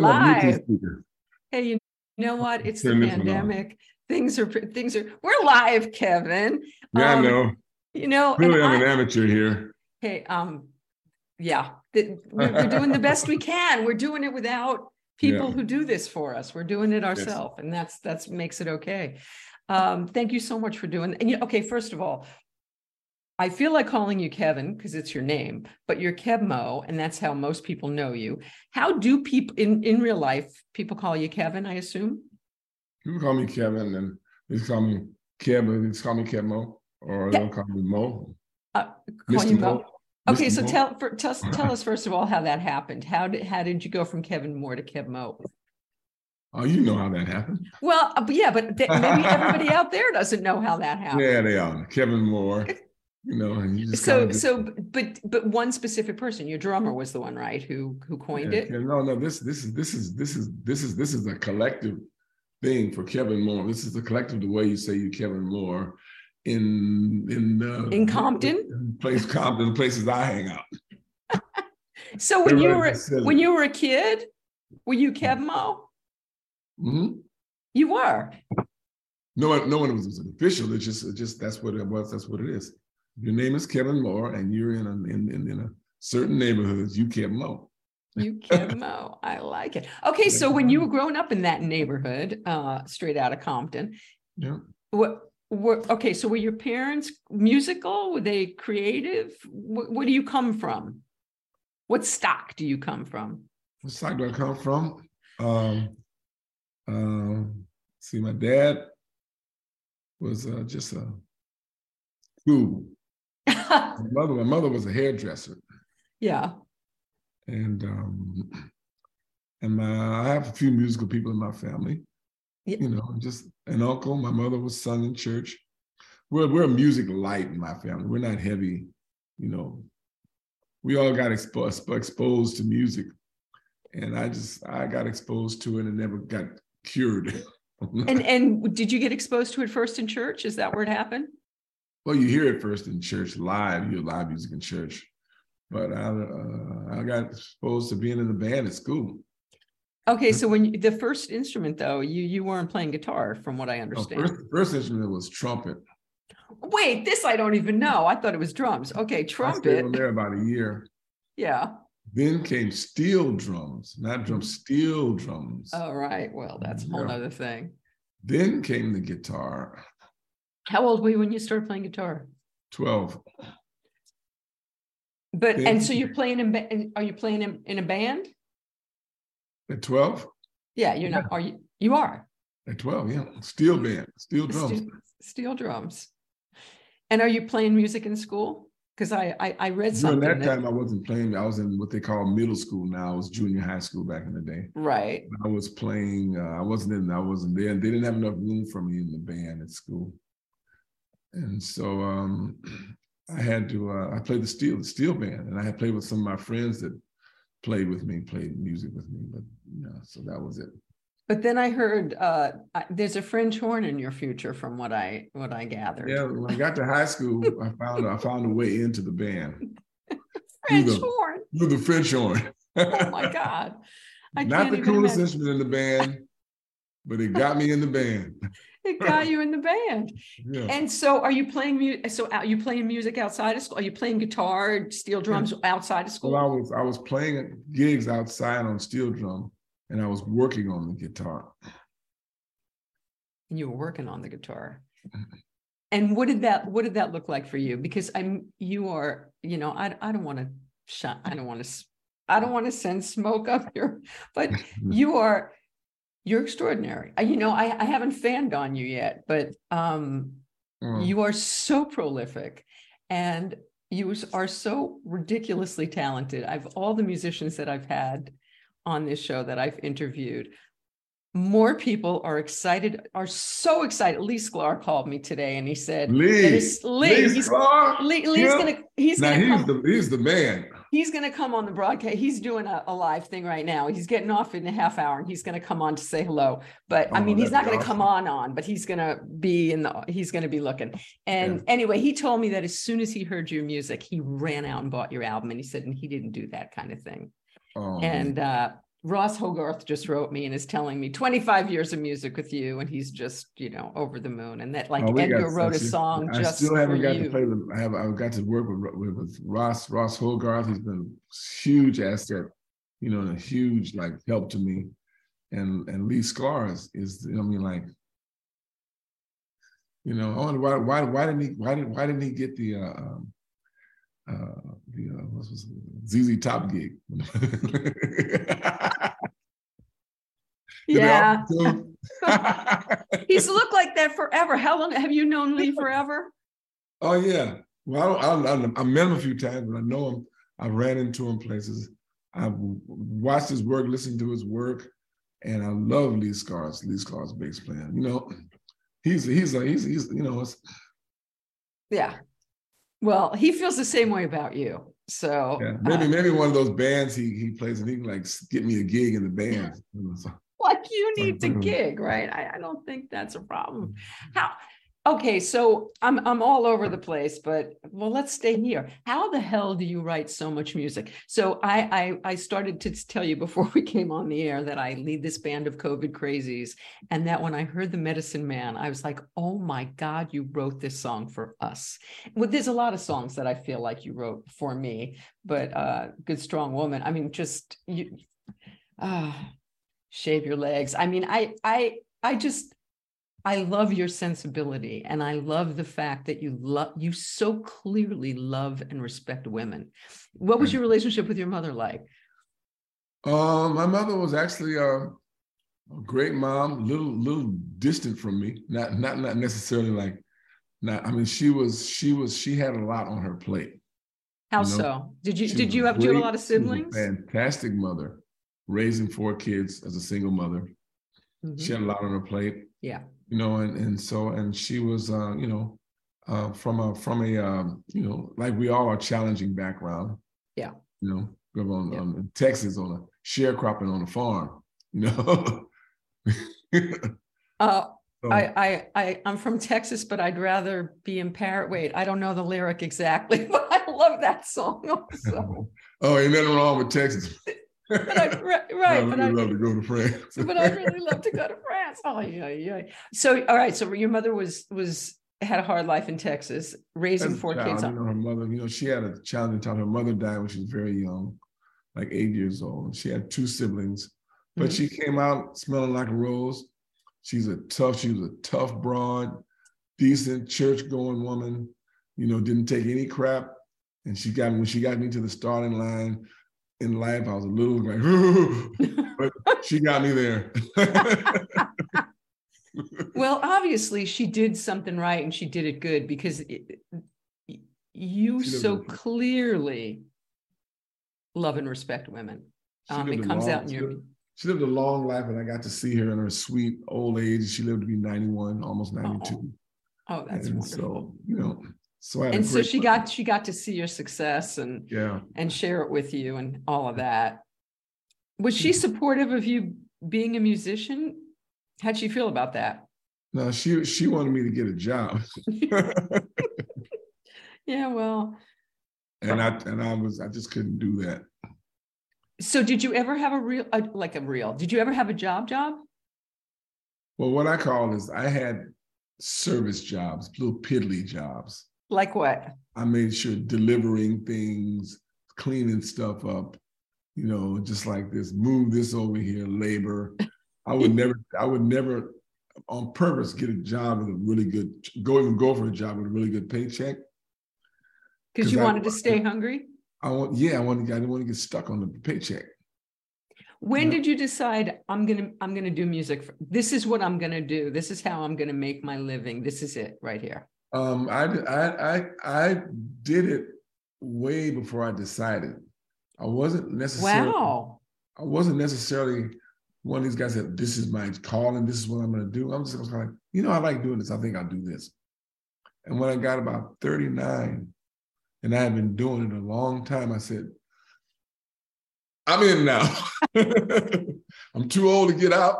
live. Hey, you know what? It's the pandemic. Things are things are. We're live, Kevin. Yeah, um, I know. You know, really, I'm I, an amateur here. Hey, um, yeah, we're, we're, doing the best we can. We're doing it without people yeah. who do this for us. We're doing it ourselves, yes. and that's that's makes it okay. Um, thank you so much for doing. And you, okay, first of all, I feel like calling you Kevin because it's your name, but you're Keb' Mo', and that's how most people know you. How do people in, in real life people call you Kevin? I assume. People call me Kevin, and they call me Kevin. They call me Keb' Mo', or they'll call me Mo. Uh, call Mr. you Mo. Mo. Okay, Mr. so Mo. tell for, tell tell us first of all how that happened. How did how did you go from Kevin Moore to Keb' Mo'? Oh, you know how that happened. Well, uh, yeah, but th- maybe everybody out there doesn't know how that happened. Yeah, they are. Kevin Moore you know and you just so so but but one specific person your drummer was the one right who who coined yeah, it? no no this this is this is this is this is this is a collective thing for kevin moore. This is a collective the way you say you kevin moore in in uh, in compton? in place compton places i hang out. So when you were when you were a kid were you kevin moore? Mm-hmm. you were. No one no one was, was official it's just it just that's what it was that's what it is your name is Kevin Moore and you're in a, in, in, in a certain neighborhood, you Kevin Moore. You Kevin Moore. I like it. Okay, so when you were growing up in that neighborhood, uh, straight out of Compton, yeah. What were okay? So were your parents musical? Were they creative? Where, where do you come from? What stock do you come from? What stock do I come from? Um, um, see, my dad was uh, just a school my mother, my mother was a hairdresser. Yeah. And um, and my I have a few musical people in my family. Yeah. You know, just an uncle. My mother was sung in church. We're we're a music light in my family. We're not heavy, you know. We all got exposed exposed to music. And I just I got exposed to it and never got cured. and and did you get exposed to it first in church? Is that where it happened? Well, you hear it first in church live. You hear live music in church, but I uh, I got exposed to being in the band at school. Okay, so when you, the first instrument though, you you weren't playing guitar, from what I understand. No, first, first instrument was trumpet. Wait, this I don't even know. I thought it was drums. Okay, trumpet. I stayed there about a year. Yeah. Then came steel drums, not drums, steel drums. All right. Well, that's a whole yeah. other thing. Then came the guitar. How old were you when you started playing guitar? 12. But and so you're playing in are you playing in, in a band? At 12? Yeah, you're yeah. not are you you are? At 12, yeah. Steel band, steel drums. Steel, steel drums. And are you playing music in school? Because I, I, I read something. During that, that time, I wasn't playing. I was in what they call middle school. Now It was junior high school back in the day. Right. I was playing. Uh, I wasn't in. I wasn't there. They didn't have enough room for me in the band at school and so um, I had to. Uh, I played the steel the steel band, and I had played with some of my friends that played with me, played music with me. But you know, so that was it. But then I heard uh, there's a French horn in your future, from what I what I gathered. Yeah, when I got to high school, I found I found a way into the band. French through the, horn. Through the French horn. oh my God! I Not the coolest imagine. instrument in the band, but it got me in the band it got you in the band. Yeah. And so, are you playing music? So, are you playing music outside of school? Are you playing guitar, steel drums yeah. outside of school? Well, I was I was playing gigs outside on steel drum, and I was working on the guitar. And you were working on the guitar. And what did that what did that look like for you? Because I'm you are you know I I don't want to shut I don't want to I don't want to send smoke up here, but you are you're extraordinary. You know, I, I haven't fanned on you yet, but um, mm. you are so prolific and you are so ridiculously talented. I've all the musicians that I've had on this show that I've interviewed more people are excited, are so excited. Lee Sklar called me today and he said, Lee, Lee, Lee he's, Lee, Lee's yeah. gonna, he's now gonna he's come, the he's the man. He's gonna come on the broadcast. He's doing a, a, live thing right now. He's getting off in a half hour and he's gonna come on to say hello. But oh, I mean, he's not gonna awesome. come on on, but he's gonna be in the, he's gonna be looking. And yeah. anyway, he told me that as soon as he heard your music, he ran out and bought your album. And he said, and he didn't do that kind of thing. Oh, and uh Ross Hogarth just wrote me and is telling me 25 years of music with you, and he's just you know over the moon. And that like oh, Edgar wrote a song I just. I still haven't got you. to play the. I have. I've got to work with, with, with Ross Ross Hogarth. He's been huge asset, you know, and a huge like help to me. And and Lee Sklar's is. You know, I mean, like. You know, I wonder why why why didn't he why did why didn't he get the uh, um, uh, the uh, what was ZZ Top gig. yeah. He's looked like that forever. How long have you known Lee forever? Oh yeah. Well, I, I, I, I met him a few times, but I know him. I ran into him places. I've watched his work, listened to his work, and I love Lee Sklar's. Lee Sklar's bass player. You know, he's he's a, he's he's you know. yeah, well, he feels the same way about you. So yeah, maybe uh, maybe one of those bands he he plays and he can like get me a gig in the band. like you need to gig, right? I, I don't think that's a problem. How Okay, so I'm I'm all over the place, but well, let's stay here. How the hell do you write so much music? So I I, I started to tell you before we came on the air that I lead this band of COVID crazies, and that when I heard the Medicine Man, I was like, oh my God, you wrote this song for us. Well, there's a lot of songs that I feel like you wrote for me, but uh, Good Strong Woman. I mean, just you. Uh, shave your legs. I mean, I I I just I love your sensibility and I love the fact that you love you so clearly love and respect women. What was your relationship with your mother like? Um, my mother was actually a, a great mom, little little distant from me. Not not not necessarily like not I mean she was she was she had a lot on her plate. How you know? so? Did you she did you have great, do you have a lot of siblings? fantastic mother, raising four kids as a single mother. Mm-hmm. She had a lot on her plate. Yeah you know, and and so and she was, uh, you know, uh, from a from a um, you know, like we all are challenging background. Yeah. You know, grew on yeah. um, Texas on a sharecropping on a farm. You know. uh, so, I, I I I'm from Texas, but I'd rather be in Paris. Wait, I don't know the lyric exactly, but I love that song also. oh, ain't nothing wrong with Texas. But I, right, right. I but I love to go to France. but I really love to go to France. Oh yeah, yeah. So all right. So your mother was was had a hard life in Texas, raising As four child, kids. You know, her mother. You know, she had a challenging time. Her mother died when she was very young, like eight years old. She had two siblings, but mm-hmm. she came out smelling like a rose. She's a tough. She was a tough broad, decent church going woman. You know, didn't take any crap. And she got when she got me to the starting line in life. I was a little like, but she got me there. well, obviously, she did something right and she did it good because it, you so clearly love and respect women. Um, it comes long, out in your. She lived a long life, and I got to see her in her sweet old age. She lived to be 91, almost 92. Oh, oh that's and wonderful. So, you know, so and so she got she got to see your success and yeah and share it with you and all of that. Was she hmm. supportive of you being a musician? How'd she feel about that? No, she she wanted me to get a job. yeah, well. And I and I was I just couldn't do that. So did you ever have a real a, like a real? Did you ever have a job job? Well, what I call is I had service jobs, little piddly jobs. Like what? I made sure delivering things, cleaning stuff up, you know, just like this, move this over here, labor. I would never, I would never on purpose get a job with a really good, go even go for a job with a really good paycheck. Because you wanted I, to stay hungry? I want, yeah, I wanted, I didn't want to get stuck on the paycheck. When did you decide I'm gonna I'm gonna do music? For, this is what I'm gonna do. This is how I'm gonna make my living. This is it right here. Um, I, I, I, I did it way before I decided. I wasn't necessarily. Wow. I wasn't necessarily one of these guys that this is my calling. This is what I'm going to do. I'm just kind of like, you know, I like doing this. I think I'll do this. And when I got about 39, and I had been doing it a long time, I said, I'm in now. I'm too old to get out.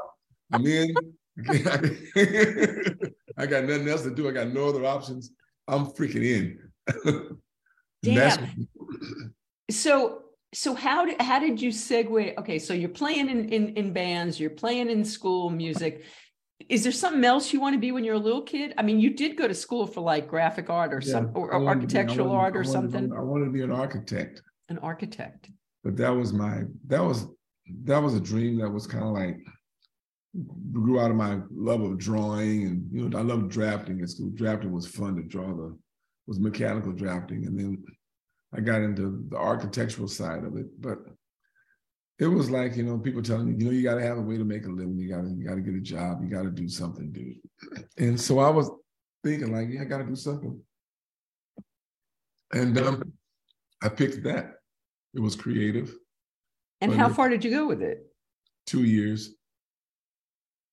I'm in. I got nothing else to do. I got no other options. I'm freaking in. Damn. so so how did how did you segue? Okay, so you're playing in, in in bands, you're playing in school music. Is there something else you want to be when you're a little kid? I mean, you did go to school for like graphic art or yeah, some or, architectural be, art or something. I wanted to be an architect. An architect. But that was my that was that was a dream that was kind of like grew out of my love of drawing and you know I love drafting at school. Drafting was fun to draw the was mechanical drafting and then I got into the architectural side of it, but it was like, you know, people telling me, you know, you got to have a way to make a living. You got to, you got to get a job. You got to do something, dude. And so I was thinking like, yeah, I got to do something. And um, I picked that. It was creative. And how far did you go with it? Two years.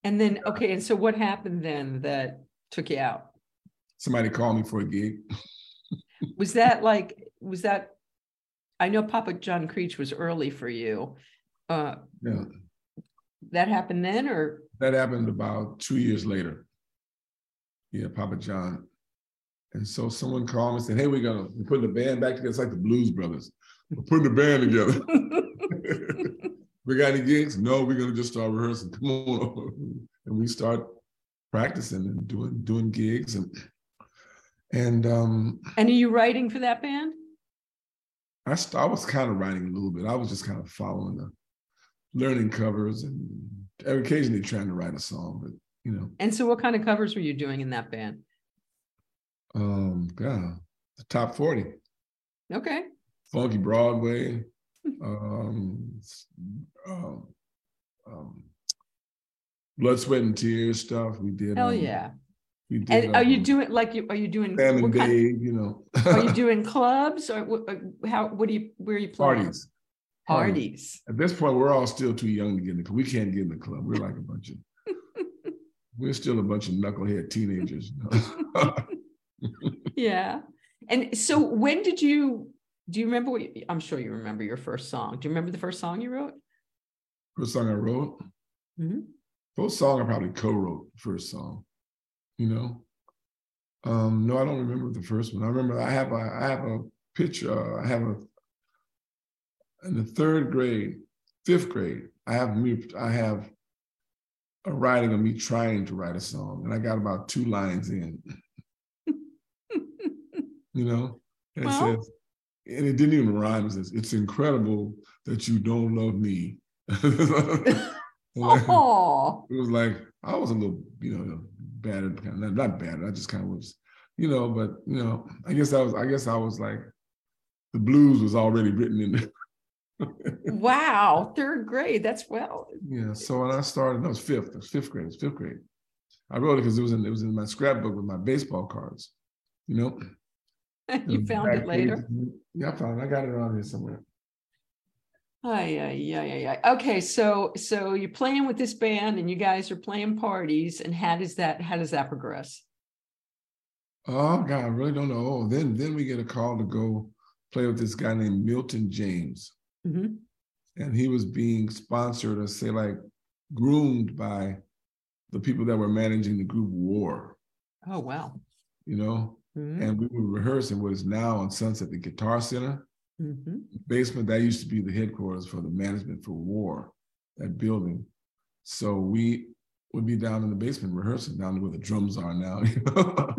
And then, okay. And so what happened then that took you out? Somebody called me for a gig. was that like was that I know Papa John Creach was early for you. Uh, yeah. That happened then, or that happened about two years later. Yeah, Papa John. And so someone called me and said, "Hey, we're gonna we're the band back together. It's like the Blues Brothers. We're putting the band together. we got any gigs? No, we're gonna just start rehearsing. Come on." And we start practicing and doing doing gigs and and um And are you writing for that band? I, I was kind of writing a little bit. I was just kind of following the learning covers and occasionally trying to write a song, but you know. And so what kind of covers were you doing in that band? Um, God, the top 40. Okay. Funky Broadway. Um, um, um, Blood, Sweat, and Tears stuff. We did. Oh um, yeah. Did, and are you um, doing like you are you doing Sam and Dave, you know? are you doing clubs or uh, how? What do you? Where are you playing? Parties. Parties. At this point, we're all still too young to get in the. We can't get in the club. We're like a bunch of. we're still a bunch of knucklehead teenagers. yeah, and so when did you? Do you remember what? You, I'm sure you remember your first song. Do you remember the first song you wrote? First song I wrote. Mm-hmm. First song I probably co-wrote. First song you know. Um, no, I don't remember the first one. I remember I have a I have a picture. Uh, I have a in the third grade, fifth grade. I have me. I have a writing of me trying to write a song, and I got about two lines in. you know, and well, it says, and it didn't even rhyme. It says, "It's incredible that you don't love me." like. It was like I was a little, you know, bad, not, not bad. I just kind of was, you know, but you know, I guess I was, I guess I was like, the blues was already written in there. wow, third grade. That's well. Yeah. So when I started, that was fifth. It was fifth grade. It was fifth grade. I wrote it because it was in it was in my scrapbook with my baseball cards. You know. you found it later. Yeah, I found it. I got it on here somewhere. Hi, yeah, yeah, yeah, yeah. Okay, so so you're playing with this band, and you guys are playing parties, and how does that how does that progress? Oh God, I really don't know. Oh, then then we get a call to go play with this guy named Milton James, mm-hmm. and he was being sponsored or say like groomed by the people that were managing the group War. Oh wow! You know, mm-hmm. and we were rehearsing what is now on Sunset, the Guitar Center. Mm-hmm. Basement, that used to be the headquarters for the management for war, that building. So we would be down in the basement rehearsing down to where the drums are now. You know?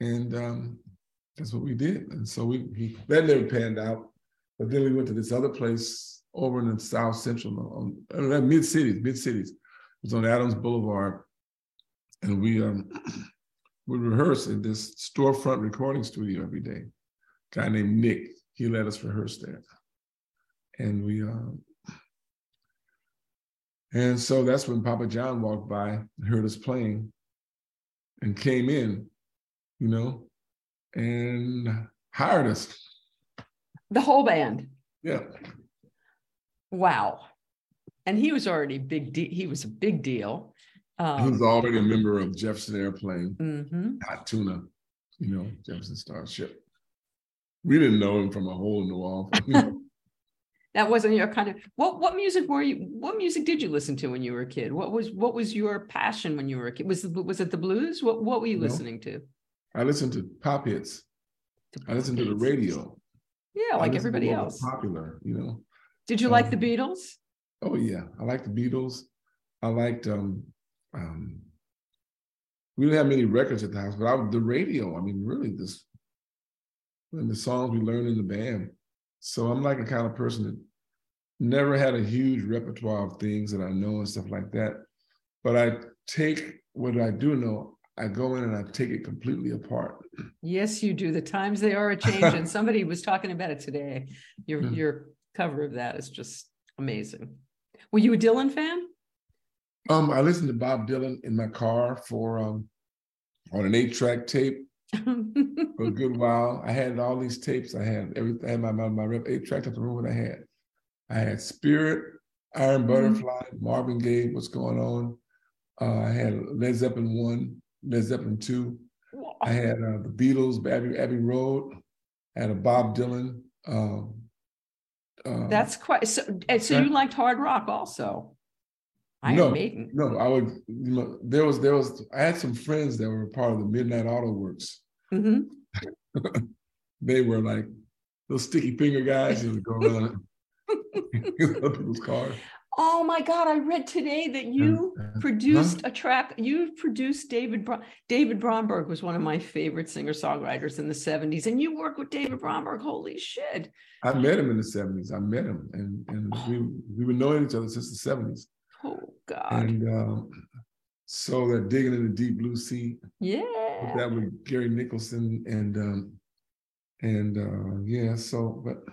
and um, that's what we did. And so we, we that never panned out. But then we went to this other place over in the South Central, on, on mid cities, mid cities. It was on Adams Boulevard, and we um, would rehearse in this storefront recording studio every day. A guy named Nick he let us rehearse there. And we, um, and so that's when Papa John walked by, heard us playing, and came in, you know, and hired us. The whole band. Yeah. Wow. And he was already big. De- he was a big deal. Um, he was already a member of Jefferson Airplane, mm-hmm. Hot Tuna, you know, Jefferson Starship we didn't know him from a hole in the wall. that wasn't your kind of what what music were you what music did you listen to when you were a kid what was what was your passion when you were a kid was was it the blues what what were you no. listening to i listened to pop hits to i listened hits. to the radio Yeah, like everybody else. Popular, you know. Did you um, like the Beatles? Oh yeah, I liked the Beatles. I liked um um we didn't have many records at the house, but I, the radio, I mean, really this and the songs we learned in the band. So I'm like a kind of person that never had a huge repertoire of things that I know and stuff like that. But I take what I do know, I go in and I take it completely apart. Yes, you do. The times they are a change, and somebody was talking about it today. Your mm-hmm. your cover of that is just amazing. Were you a Dylan fan? Um, I listened to Bob Dylan in my car for um on an eight-track tape for a good while. I had all these tapes. I had everything. I had my my, my rep eight track at the room. What I had, I had Spirit, Iron mm-hmm. Butterfly, Marvin Gaye. What's going on? Uh, I had Led Zeppelin one, Led Zeppelin two. I had uh, the Beatles, Abbey, Abbey Road. I had a Bob Dylan. Um, uh, That's quite so. So you liked hard rock also. Iron no, Maiden. No, I would. You know, there was there was. I had some friends that were part of the Midnight Auto Works. Mm-hmm. they were like those sticky finger guys who would go around people's cars. Oh my God! I read today that you uh, produced huh? a track. You produced David. Bra- David Bromberg was one of my favorite singer songwriters in the '70s, and you worked with David Bromberg. Holy shit! I met him in the '70s. I met him, and and oh. we we were knowing each other since the '70s. Oh God! And um, so that digging in the deep blue sea. Yeah. That with Gary Nicholson and um, and uh, yeah. So, but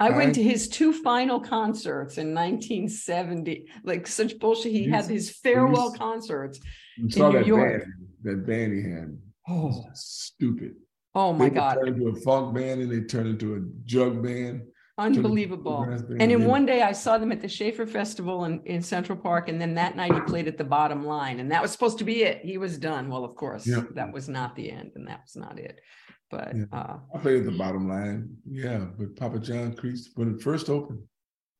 I went to his two final concerts in 1970. Like such bullshit. He had his farewell concerts in New that York. Band, that band he had. Oh, stupid. Oh my they God. Turned into a funk band and they turned into a jug band. Unbelievable. And in one day I saw them at the Schaefer Festival in, in Central Park. And then that night he played at the bottom line. And that was supposed to be it. He was done. Well, of course, yeah. that was not the end, and that was not it. But yeah. uh, I played at the bottom line. Yeah, with Papa John Creeks when it first opened.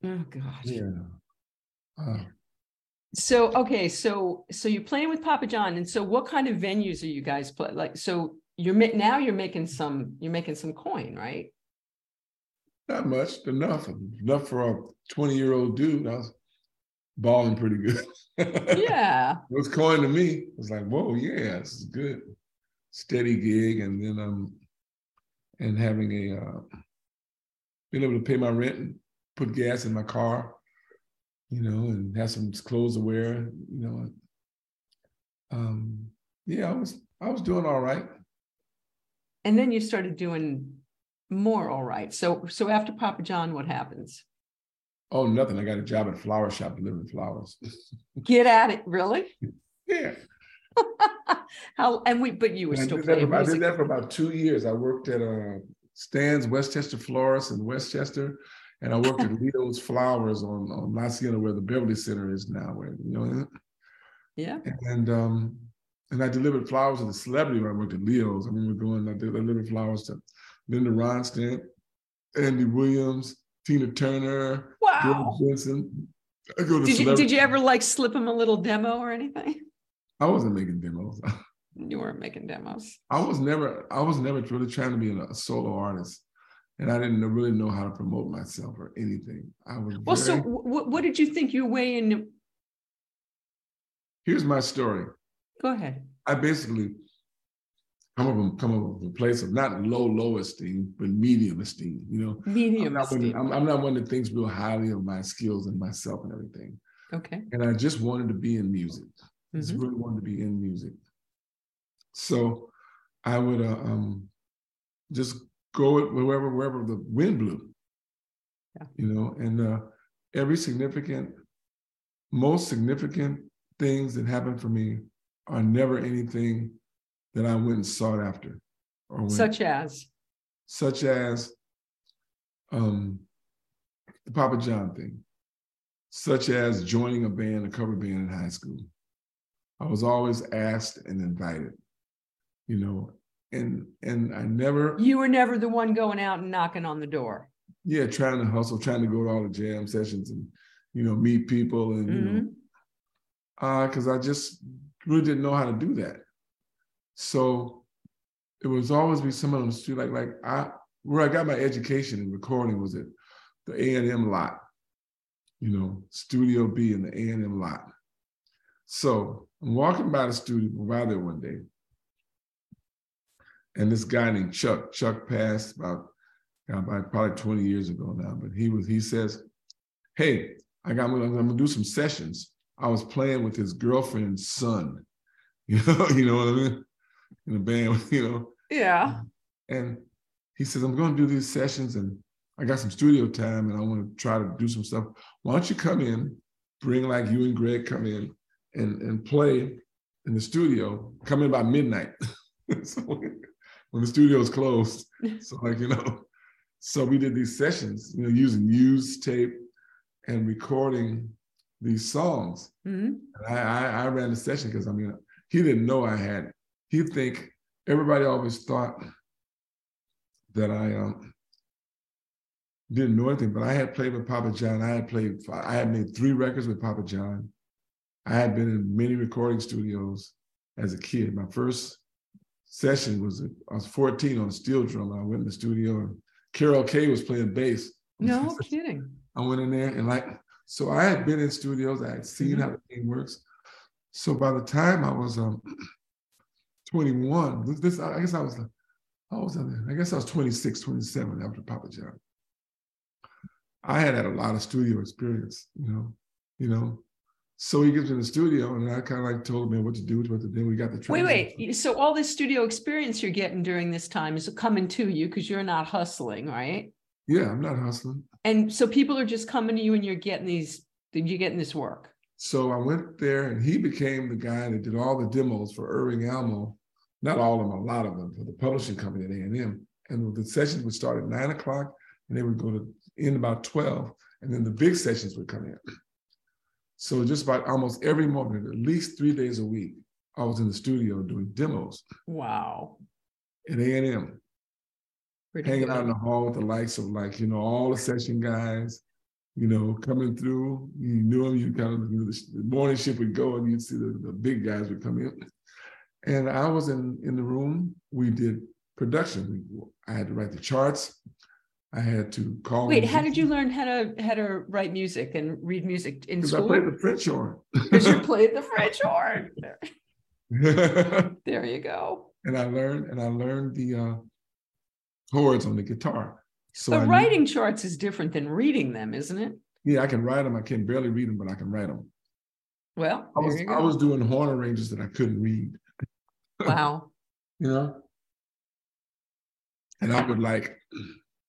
Oh God. Yeah. Uh, so okay, so so you're playing with Papa John, and so what kind of venues are you guys play? Like, so you're now you're making some you're making some coin, right? Not much, enough, enough for a 20 year old dude. I was balling pretty good. yeah. it was coin to me. It was like, whoa, yeah, this is good. Steady gig. And then um and having a uh being able to pay my rent and put gas in my car, you know, and have some clothes to wear, you know. Um, yeah, I was I was doing all right. And then you started doing more all right. So so after Papa John, what happens? Oh, nothing. I got a job at a flower shop delivering flowers. Get at it, really? yeah. How and we but you were still playing for, I did that for about two years. I worked at uh Stan's Westchester Florist in Westchester, and I worked at Leo's Flowers on on La Cienega where the Beverly Center is now. Where you know. Yeah. And um and I delivered flowers to the celebrity when I worked at Leo's. I remember going, I delivered flowers to Linda Ronstadt, Andy Williams, Tina Turner, wow. George Benson. I go to did you, did you ever like slip him a little demo or anything? I wasn't making demos. you weren't making demos. I was never. I was never really trying to be a solo artist, and I didn't really know how to promote myself or anything. I was well. Very... So, w- what did you think your way in? Here's my story. Go ahead. I basically come from come from a place of not low low esteem, but medium esteem. You know, medium I'm not, esteem. One, I'm, I'm not one that thinks real highly of my skills and myself and everything. Okay. And I just wanted to be in music. Mm-hmm. Just really wanted to be in music. So I would uh, um, just go wherever wherever the wind blew. Yeah. You know, and uh, every significant, most significant things that happen for me are never anything that I went and sought after. Or went, such as? Such as um, the Papa John thing, such as joining a band, a cover band in high school. I was always asked and invited, you know, and and I never. You were never the one going out and knocking on the door. Yeah, trying to hustle, trying to go to all the jam sessions and you know meet people and mm-hmm. you know, mm-hmm. uh, because I just really didn't know how to do that. So it was always be someone on the street like like I where I got my education in recording was at the A and M lot, you know, Studio B in the A and M lot. So I'm walking by the studio by there one day, and this guy named Chuck, Chuck passed about, about probably 20 years ago now, but he was he says, "Hey, I got I'm gonna do some sessions." I was playing with his girlfriend's son, you know, you know what I mean, in a band, you know. Yeah. And he says, I'm going to do these sessions and I got some studio time and I want to try to do some stuff. Why don't you come in, bring like you and Greg come in and, and play in the studio, come in by midnight. so when the studio is closed. So like, you know, so we did these sessions, you know, using used tape and recording these songs. Mm-hmm. I, I, I ran the session because I mean, he didn't know I had. He'd think everybody always thought that I um, didn't know anything, but I had played with Papa John. I had played, I had made three records with Papa John. I had been in many recording studios as a kid. My first session was, I was 14 on a steel drum. I went in the studio and Carol Kaye was playing bass. No kidding. I went in there and like, so I had been in studios. I had seen mm-hmm. how the thing works. So by the time I was um, 21, this I guess I was how was I then? I guess I was 26, 27 after Papa John. I had had a lot of studio experience, you know, you know. So he gets in the studio, and I kind of like told him what to do, what to do. We got the wait, wait. So all this studio experience you're getting during this time is coming to you because you're not hustling, right? Yeah, I'm not hustling. And so people are just coming to you, and you're getting these, Did you're getting this work. So I went there, and he became the guy that did all the demos for Irving Almo not all of them, a lot of them, for the publishing company at A&M. And the sessions would start at nine o'clock and they would go to end about 12, and then the big sessions would come in. So just about almost every morning, at least three days a week, I was in the studio doing demos. Wow. At A&M. hanging good. out in the hall with the likes of like, you know, all the session guys, you know, coming through. You knew them, you kind of, you know, the, the morning shift would go and you'd see the, the big guys would come in. And I was in, in the room. We did production. We, I had to write the charts. I had to call. Wait, how did you learn how to how to write music and read music in school? I played the French horn. Because you played the French horn. there you go. And I learned and I learned the uh, chords on the guitar. So but I writing knew, charts is different than reading them, isn't it? Yeah, I can write them. I can barely read them, but I can write them. Well, I was I was doing horn arrangements that I couldn't read. Wow. you know? And I would like.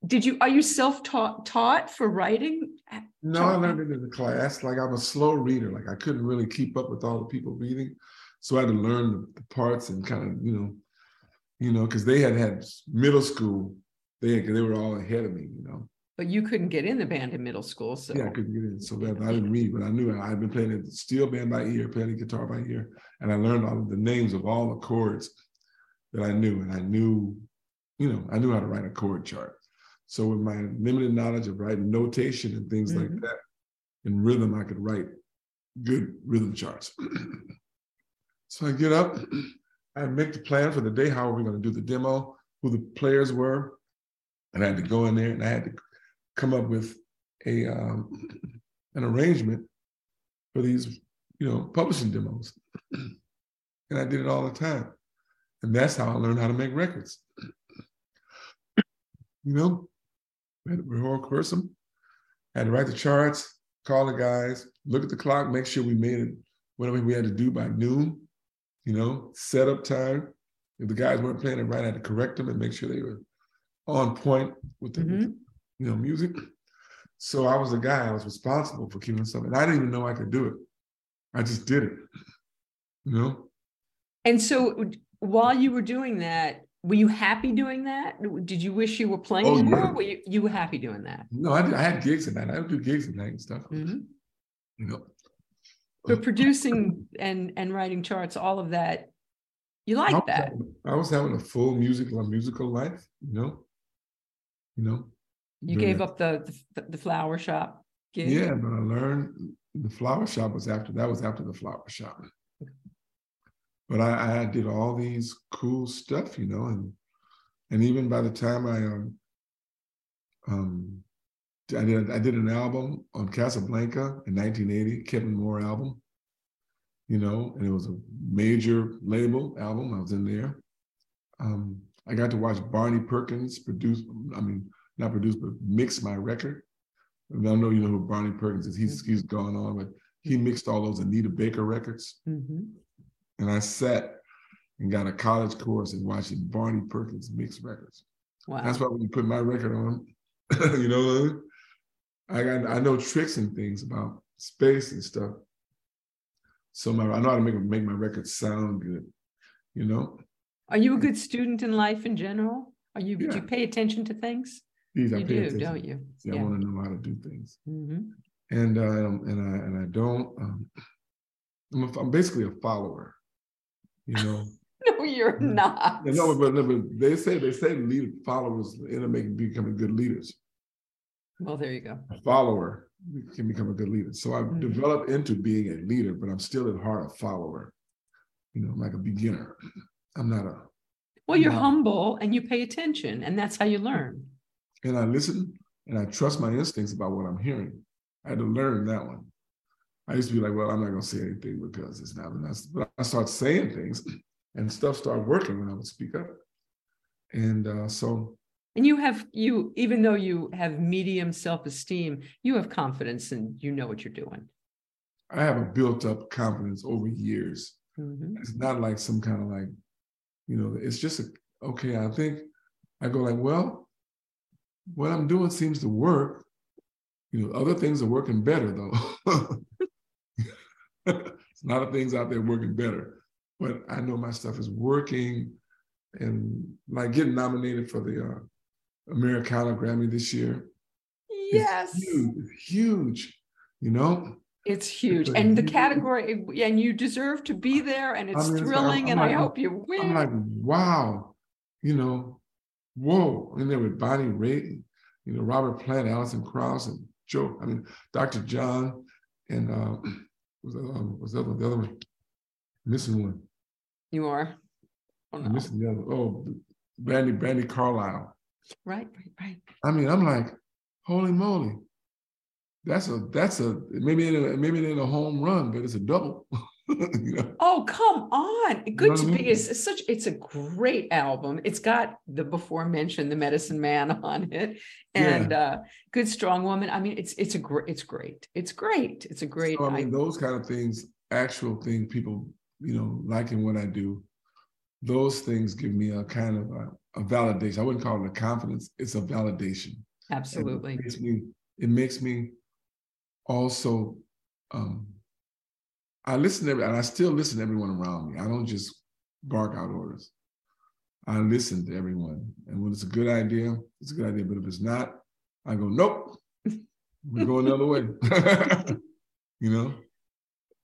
Did you, are you self-taught taught for writing? No, I learned it in the class. Like I'm a slow reader. Like I couldn't really keep up with all the people reading. So I had to learn the parts and kind of, you know, you know, because they had had middle school. They they were all ahead of me, you know. But you couldn't get in the band in middle school, so yeah, I couldn't get in. So that I didn't read, but I knew I had been playing steel band by ear, playing guitar by ear, and I learned all of the names of all the chords that I knew, and I knew, you know, I knew how to write a chord chart. So with my limited knowledge of writing notation and things mm-hmm. like that, in rhythm, I could write good rhythm charts. so I get up, I make the plan for the day, how are we going to do the demo, who the players were, and I had to go in there and I had to come up with a um, an arrangement for these, you know, publishing demos. and I did it all the time. And that's how I learned how to make records. you know, I had to rehearse them, had to write the charts, call the guys, look at the clock, make sure we made it whatever we had to do by noon, you know, set up time. If the guys weren't playing it right, I had to correct them and make sure they were on point with the, mm-hmm you know, music. So I was a guy, I was responsible for keeping stuff. And I didn't even know I could do it. I just did it, you know? And so while you were doing that, were you happy doing that? Did you wish you were playing oh, more? Yeah. Were you, you were happy doing that? No, I, did, I had gigs at night. I would do gigs at night and stuff. Mm-hmm. You know. But producing and and writing charts, all of that, you like that. Having, I was having a full musical, musical life, you know. You know, you gave up the, the, the flower shop gig? Yeah, but I learned the flower shop was after that was after the flower shop. But I, I did all these cool stuff, you know, and and even by the time I um, Um, I did I did an album on Casablanca in 1980, Kevin Moore album. You know, and it was a major label album. I was in there. Um, I got to watch Barney Perkins produce. I mean, not produce, but mix my record. I know you know who Barney Perkins is. He's he's gone on, but he mixed all those Anita Baker records. Mm-hmm. And I sat and got a college course in watching Barney Perkins mix records. Wow. That's why when you put my record on, you know, I got I know tricks and things about space and stuff. So my, I know how to make make my records sound good, you know. Are you a good student in life in general? Are you yeah. do you pay attention to things? These, you do, attention. don't you? See, yeah. I want to know how to do things, mm-hmm. and uh, and I and I don't. Um, I'm, a, I'm basically a follower, you know. no, you're not. No, but, but they say they say lead followers end up making becoming good leaders. Well, there you go. A follower can become a good leader. So I've mm-hmm. developed into being a leader, but I'm still at heart a follower. You know, I'm like a beginner. I'm not a. Well, you're humble and you pay attention, and that's how you learn. And I listen and I trust my instincts about what I'm hearing. I had to learn that one. I used to be like, well, I'm not going to say anything because it's not. Enough. But I start saying things, and stuff started working when I would speak up. And uh, so and you have you even though you have medium self-esteem you have confidence and you know what you're doing i have a built up confidence over years mm-hmm. it's not like some kind of like you know it's just a, okay i think i go like well what i'm doing seems to work you know other things are working better though a lot of things out there working better but i know my stuff is working and like getting nominated for the uh, Americana Grammy this year. Yes. It's huge, it's huge, you know? It's huge. It's and the category, and you deserve to be there, and it's I mean, thrilling, I'm, I'm and like, I hope you win. I'm like, wow, you know, whoa. in there with Bonnie Raitt, you know, Robert Plant, Alison Krauss, and Joe, I mean, Dr. John, and uh, was, that, um, was that the other one? Missing one. You are? Oh, no. missing the other. Oh, Brandi, Brandi Carlile. Right, right, right. I mean, I'm like, holy moly. That's a that's a maybe in a, maybe in a home run, but it's a double. you know? Oh come on! Good you know to be. It's such. It's a great album. It's got the before mentioned the Medicine Man on it, and yeah. uh, Good Strong Woman. I mean, it's it's a great. It's great. It's great. It's a great. So, I mean, those kind of things, actual things, people you know liking what I do. Those things give me a kind of a, a validation. I wouldn't call it a confidence. It's a validation. Absolutely. it makes me. It makes me also. Um, I listen to every, and I still listen to everyone around me. I don't just bark out orders. I listen to everyone, and when it's a good idea, it's a good idea. But if it's not, I go, nope, we're go another way. you know.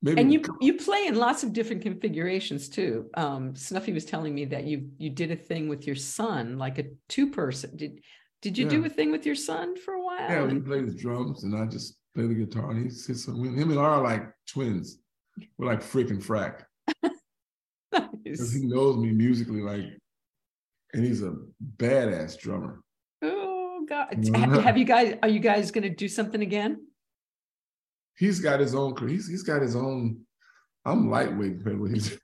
Maybe and you you play in lots of different configurations too. Um, Snuffy was telling me that you you did a thing with your son, like a two person. Did did you yeah. do a thing with your son for a while? Yeah, we he the drums and I just play the guitar. And he sits him and Laura are like twins. We're like freaking frack. nice. He knows me musically, like, and he's a badass drummer. Oh God! Have, have you guys? Are you guys going to do something again? he's got his own he's he's got his own I'm lightweight compared with his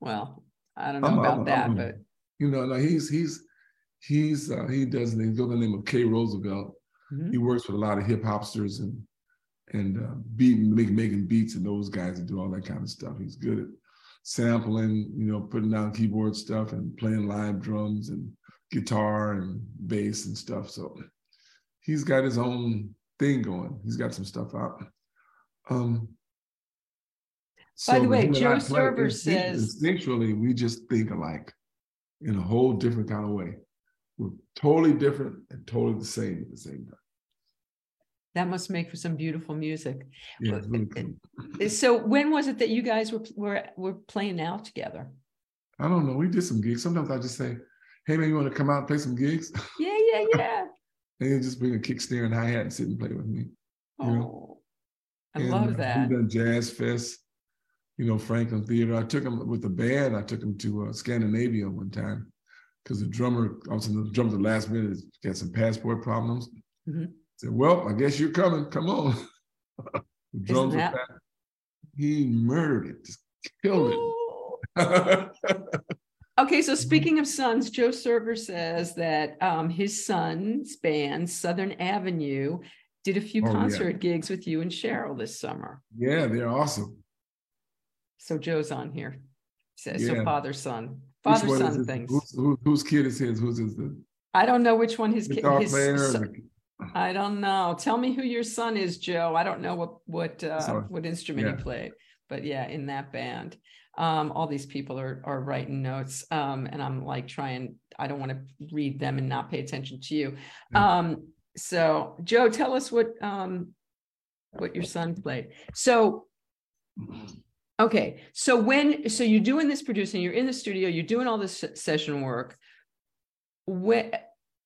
Well, I don't know I'm, about I'm, that, I'm, but you know, no, he's he's he's uh, he does he goes by the name of K Roosevelt. Mm-hmm. He works with a lot of hip hopsters and and uh, beat make, making beats and those guys and do all that kind of stuff. He's good at sampling, you know, putting down keyboard stuff and playing live drums and guitar and bass and stuff. So he's got his own thing going. He's got some stuff out. Um, By the way, Joe Server says instinctually we just think alike in a whole different kind of way. We're totally different and totally the same at the same time. That must make for some beautiful music. Yeah. So when was it that you guys were were were playing out together? I don't know. We did some gigs. Sometimes I just say, "Hey man, you want to come out and play some gigs?" Yeah, yeah, yeah. and he'll just bring a kick snare and hi hat and sit and play with me. Oh, know? I and, love uh, that. We done Jazz Fest, you know, Franklin Theater. I took him with the band. I took him to uh, Scandinavia one time because the drummer, also the drummer, the last minute got some passport problems. Mhm. Said, "Well, I guess you're coming. Come on." drums that- He murdered it, just killed it. Okay, so speaking of sons, Joe Server says that um, his son's band, Southern Avenue, did a few Oh, yeah. concert gigs with you and Cheryl this summer. yeah, they're awesome. So Joe's on here. Says so Yeah. father son, father son things. Who's, who, whose kid is his? Who's his? The I don't know which one his kid. His, player? the- I don't know. Tell me who your son is, Joe. I don't know what what uh, what instrument Yeah. he played, but yeah, in that band. Um, all these people are are writing notes, um, and I'm like trying. I don't want to read them and not pay attention to you. Yeah. Um, so Joe, tell us what um what your son played. So okay, so when so you're doing this producing, you're in the studio, you're doing all this session work. When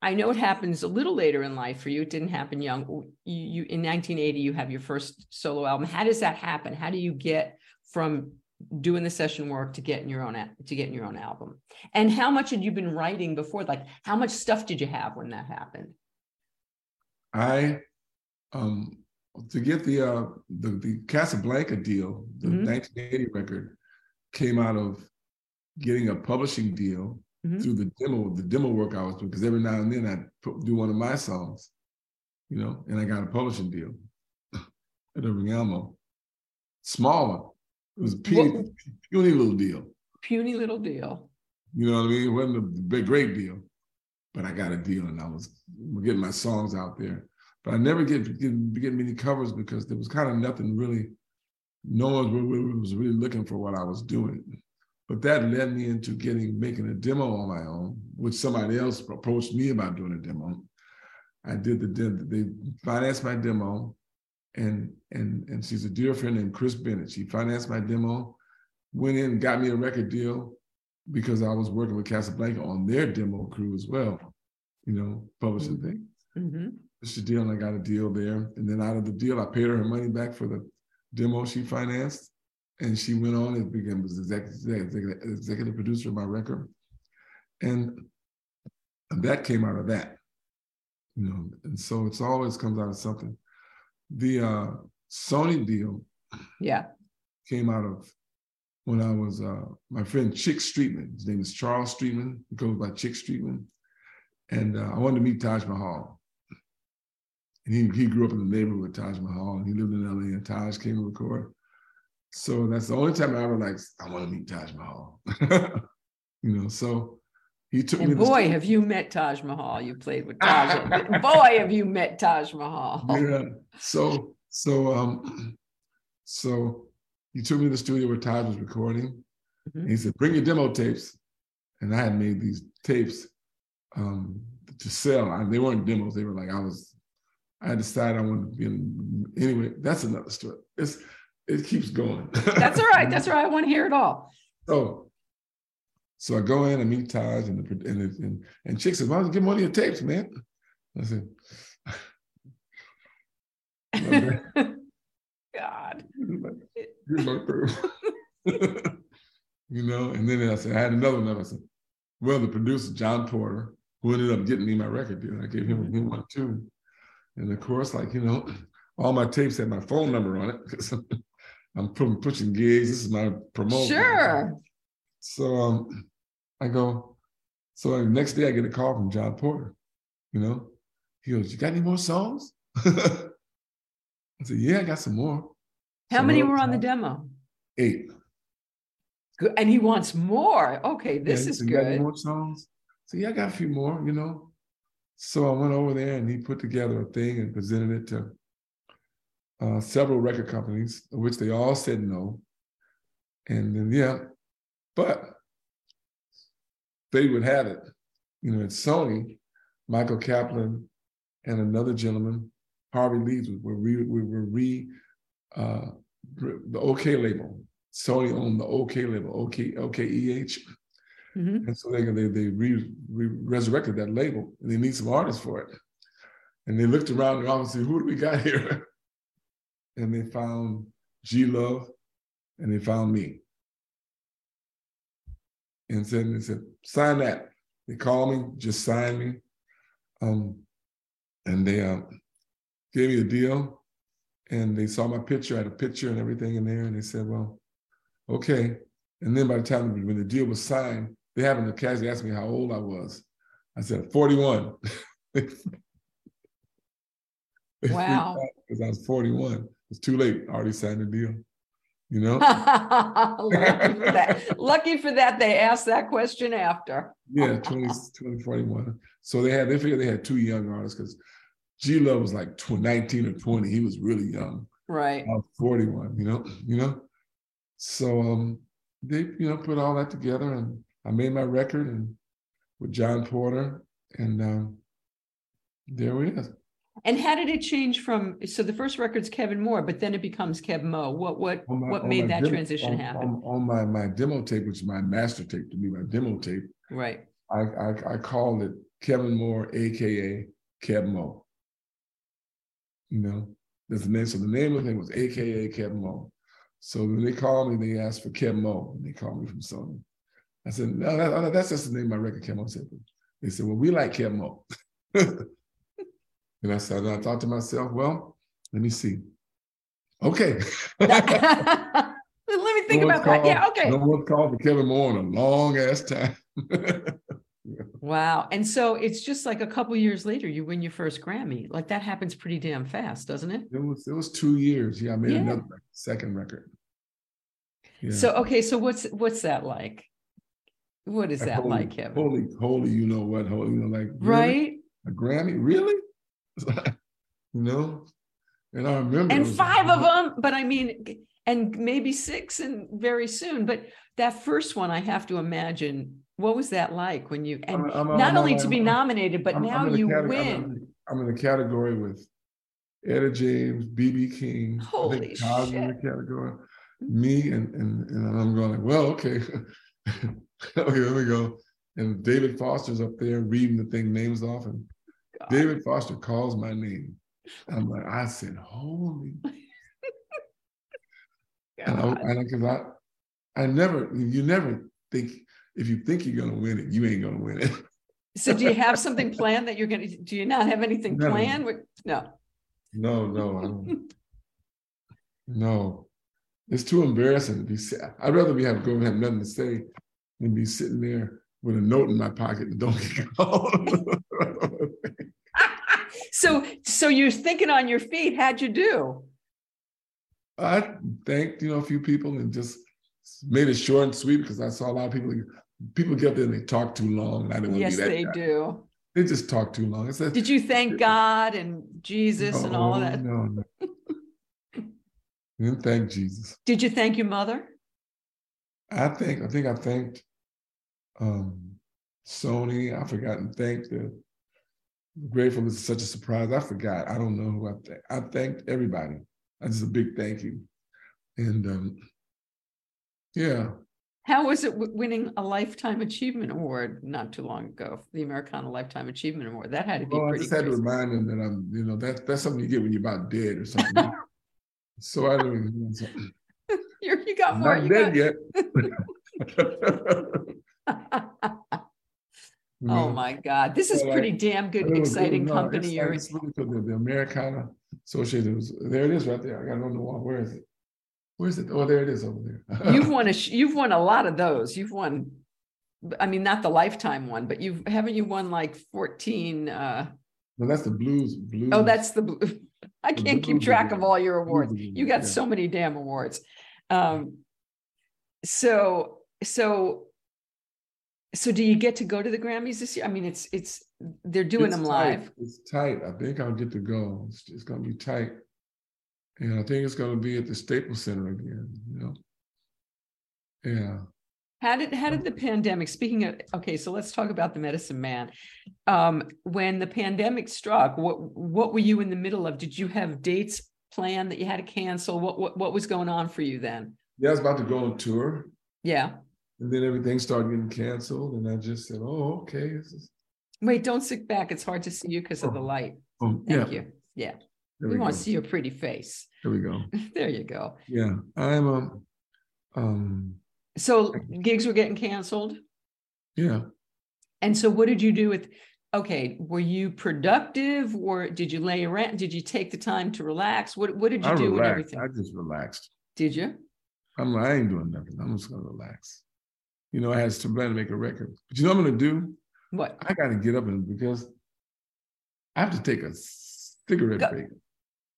I know it happens a little later in life for you. It didn't happen young. You, you in 1980, you have your first solo album. How does that happen? How do you get from doing the session work to getting your own to getting your own album? And how much had you been writing before? Like, how much stuff did you have when that happened? I um to get the uh the, the Casablanca deal, the Mhm. 1980 record came out of getting a publishing deal Mhm. through the demo, the demo work I was doing, because every now and then I'd put, do one of my songs, you know, and I got a publishing deal at Irving Almo. Small one. It was a puny, What- puny little deal. Puny little deal. You know what I mean? It wasn't a big, great deal, but I got a deal and I was getting my songs out there. But I never get get, get many covers because there was kind of nothing really. No one was really looking for what I was doing. But that led me into getting making a demo on my own, which somebody else approached me about doing a demo. I did the demo. they financed my demo, and and and she's a dear friend named Chris Bennett. She financed my demo, went in, got me a record deal because I was working with Casablanca on their demo crew as well, you know, publishing Mhm. things. Mhm. It's a deal, and I got a deal there. And then out of the deal, I paid her her money back for the demo she financed, and she went on and became was executive, executive, executive producer of my record, and that came out of that, you know. And so it's always comes out of something. The uh, Sony deal Yeah. came out of when I was uh, my friend Chick Streetman. His name is Charles Streetman. He goes by Chick Streetman, and uh, I wanted to meet Taj Mahal. And he he grew up in the neighborhood with Taj Mahal, and he lived in L.A. And Taj came to record. So that's the only time I ever like I want to meet Taj Mahal. you know, so he took me. And to the boy, have you met Taj Mahal. You played with Taj. boy, have you met Taj Mahal. yeah. So so um so he took me to the studio where Taj was recording. Mhm. And he said, bring your demo tapes. And I had made these tapes um to sell. I, they weren't demos, they were like I was I decided I wanted to be in anyway, that's another story. It's it keeps going. That's all right. That's all right. I want to hear it all. So, so I go in and meet Taj and the and and, and Chick says, "Why don't you give me one of your tapes, man?" I said, Okay. God. Here's my tape. you know, and then I said, I had another one. I said, well, the producer John Porter, who ended up getting me my record deal, I gave him, a him one too. And of course, like you know, all my tapes had my phone number on it I'm pushing gigs. This is my promotion. Sure. So um, I go, so the next day I get a call from John Porter, you know. He goes, You got any more songs? I said, Yeah, I got some more. How many were on the demo? Eight. Good. And he wants more. Okay, this he is said, good. more songs? So yeah, I got a few more, you know. So I went over there and he put together a thing and presented it to uh, several record companies, which they all said no. And then yeah, but they would have it. You know, at Sony, Michael Kaplan and another gentleman, Harvey Leeds, were re, we were re uh, the OK label. Sony owned the OK label, OK OKEH. Mhm. And so they they they re, re, resurrected that label, and they need some artists for it. And they looked around the office and said, "Who do we got here?" And they found G Love, and they found me. And said, they said, "Sign that." they called me, just signed me, um, and they uh, gave me a deal. And they saw my picture, I had a picture and everything in there, and they said, "Well, okay." And then by the time when the deal was signed, they happened to casually ask me how old I was. I said 41. wow. Because I was 41. It's too late. I already signed the deal. You know? Lucky for that. Lucky for that, they asked that question after. yeah, 20, 2041. So they had, they figured they had two young artists because G Love was like 19 or 20. He was really young. Right. I was 41, you know, you know. So um they, you know, put all that together and I made my record and with John Porter, and um, there we are. And how did it change from so the first record's Kevin Moore, but then it becomes Keb' Mo'? What what my, what made that demo, transition on, happen? On, on, my my demo tape, which is my master tape to me, my demo tape. Right. I I, I called it Kevin Moore, aka Keb' Mo'. You know, that's the name. So the name of the thing was AKA Keb' Mo'. So when they called me, they asked for Kev Mo, and they called me from Sony. I said, no, that, that's just the name of my record, Keb' Mo'. said, they said, well, we like Keb' Mo'. and I said, and I thought to myself, well, let me see. Okay. let me think no about called, that. Yeah, okay. No one called for Kevin Moore in a long ass time. Wow. And so it's just like a couple years later, you win your first Grammy. Like that happens pretty damn fast, doesn't it? It was it was two years. Yeah, I made yeah. another second record. Yeah. So okay, so what's what's that like? What is that holy, like, Kevin? Holy, holy, you know what? Holy, you know, like really? right? A Grammy, really? you know? And I remember And five of them, but I mean, and maybe six and very soon. But that first one, I have to imagine, what was that like when you and I'm, I'm, not I'm, only to be nominated, but now you win. I'm in the category with Etta James, BB King, Holy shit. in the category. Me and, and and I'm going like, well, okay. okay, there we go. And David Foster's up there reading the thing names off, and. David Foster calls my name. I'm like, I said, holy. and I, and I, I, I never, you never think if you think you're gonna win it, you ain't gonna win it. so do you have something planned that you're gonna? Do you not have anything no. planned? No. No, no, I don't. no, it's too embarrassing to be. Said. I'd rather be have go and have nothing to say and be sitting there with a note in my pocket and don't get called. so, so you're thinking on your feet. How'd you do? I thanked you know a few people and just made it short and sweet because I saw a lot of people. People get there and they talk too long. And I didn't want yes, to be that they guy. do. They just talk too long. Said, Did you thank God and Jesus no, and all of that? No, no. didn't thank Jesus. Did you thank your mother? I think I think I thanked um, Sony. I forgot and thanked the grateful is such a surprise. I forgot. I don't know who I thanked. I thanked everybody. Just a big thank you. And um, yeah. How was it winning a Lifetime Achievement Award not too long ago? The Americana Lifetime Achievement Award. That had to be well, pretty. I just had to remind them that I'm, you know, that that's something you get when you're about dead or something. so I don't. You, you got more. Not you dead got... yet. Oh my God. This is pretty damn good, exciting no, company. You're it's really the, the Americana Associated. There it is right there. I got on the wall. Where is it? Where is it? Oh, there it is over there. you've won a you've won a lot of those. You've won, I mean, not the lifetime one, but you've haven't you won like 14 uh no, that's the blues. Blues. Oh, that's the blue. I can't keep track of all your awards. You got yeah. so many damn awards. Um, so so so do you get to go to the Grammys this year? I mean, it's it's they're doing it's them tight. live. It's tight. I think I'll get to go. It's, it's going to be tight, and I think it's going to be at the Staples Center again. You know, yeah. How did how did the pandemic? Speaking of okay, so let's talk about the Medicine Man. Um, when the pandemic struck, what what were you in the middle of? Did you have dates planned that you had to cancel? What what what was going on for you then? Yeah, I was about to go on tour. Yeah. And then everything started getting canceled, and I just said, "Oh, okay." Wait, don't sit back. It's hard to see you because of the oh. light. Oh, Thank yeah. you. Yeah. There we, we want to see your pretty face. There we go. there you go. Yeah, I'm um, um. So gigs were getting canceled. Yeah. And so, what did you do with? Okay, were you productive, or did you lay around? Did you take the time to relax? What What did you I do with everything? I just relaxed. Did you? I'm I ain't doing nothing. I'm just gonna relax. You know, I had to plan to make a record. But you know what I'm gonna do? What? I gotta get up and because I have to take a cigarette Go- break.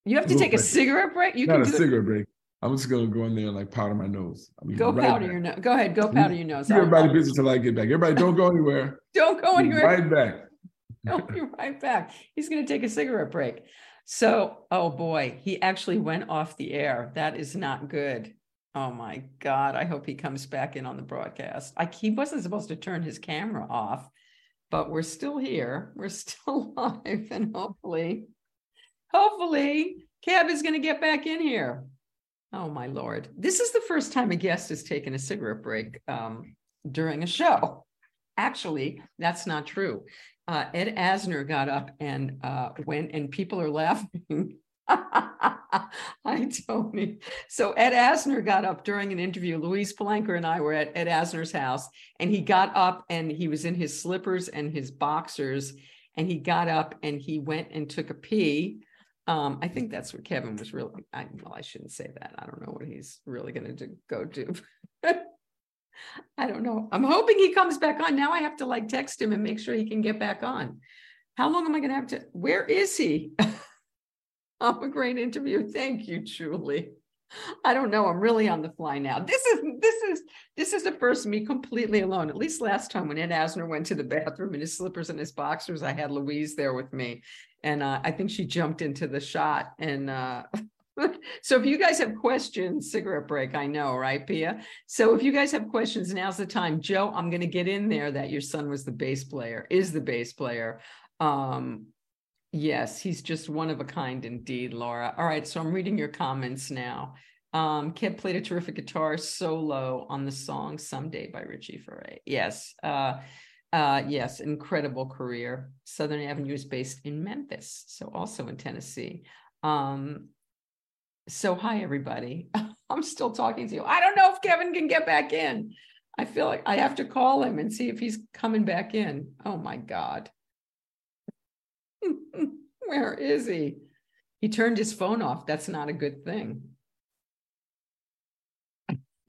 You have to take a cigarette break. You Not can a do it. cigarette break. I'm just gonna go in there and like powder my nose. I mean, Go right powder back. your nose. Go ahead. Go powder your nose. Everybody busy till I get back. Everybody don't go anywhere. Don't go anywhere. Right back. He'll be right back. He's going to take a cigarette break. So, oh boy, he actually went off the air. That is not good. Oh my God. I hope he comes back in on the broadcast. I, he wasn't supposed to turn his camera off, but we're still here. We're still live. And hopefully, hopefully, Cab is going to get back in here. Oh my Lord. This is the first time a guest has taken a cigarette break um, during a show. Actually, that's not true uh, Ed Asner got up and uh, went, and people are laughing. Hi, Tony. So Ed Asner got up during an interview. Louise Palanker and I were at Ed Asner's house, and he got up and he was in his slippers and his boxers, and he got up and he went and took a pee. Um, I think that's what Kevin was really. I, well, I shouldn't say that. I don't know what he's really going to go do. I don't know. I'm hoping he comes back on. Now I have to like text him and make sure he can get back on. How long am I going to have to? Where is he? oh, a great interview. Thank you, Julie. I don't know. I'm really on the fly now. This is this is this is the first me completely alone. At least last time when Ed Asner went to the bathroom in his slippers and his boxers, I had Louise there with me, and uh, I think she jumped into the shot. And uh, so, if you guys have questions, cigarette break, I know, right, Pia? So, if you guys have questions, now's the time. Joe, I'm going to get in there that your son was the bass player, is the bass player. Um, Yes, he's just one of a kind indeed, Laura. All right, so I'm reading your comments now. Um, played a terrific guitar solo on the song Someday by Richie Furay. Yes. Uh, uh, yes, incredible career. Southern Avenue is based in Memphis, so also in Tennessee. Um, so hi everybody. I'm still talking to you. I don't know if Kevin can get back in. I feel like I have to call him and see if he's coming back in. Oh my God. Where is he? He turned his phone off. That's not a good thing.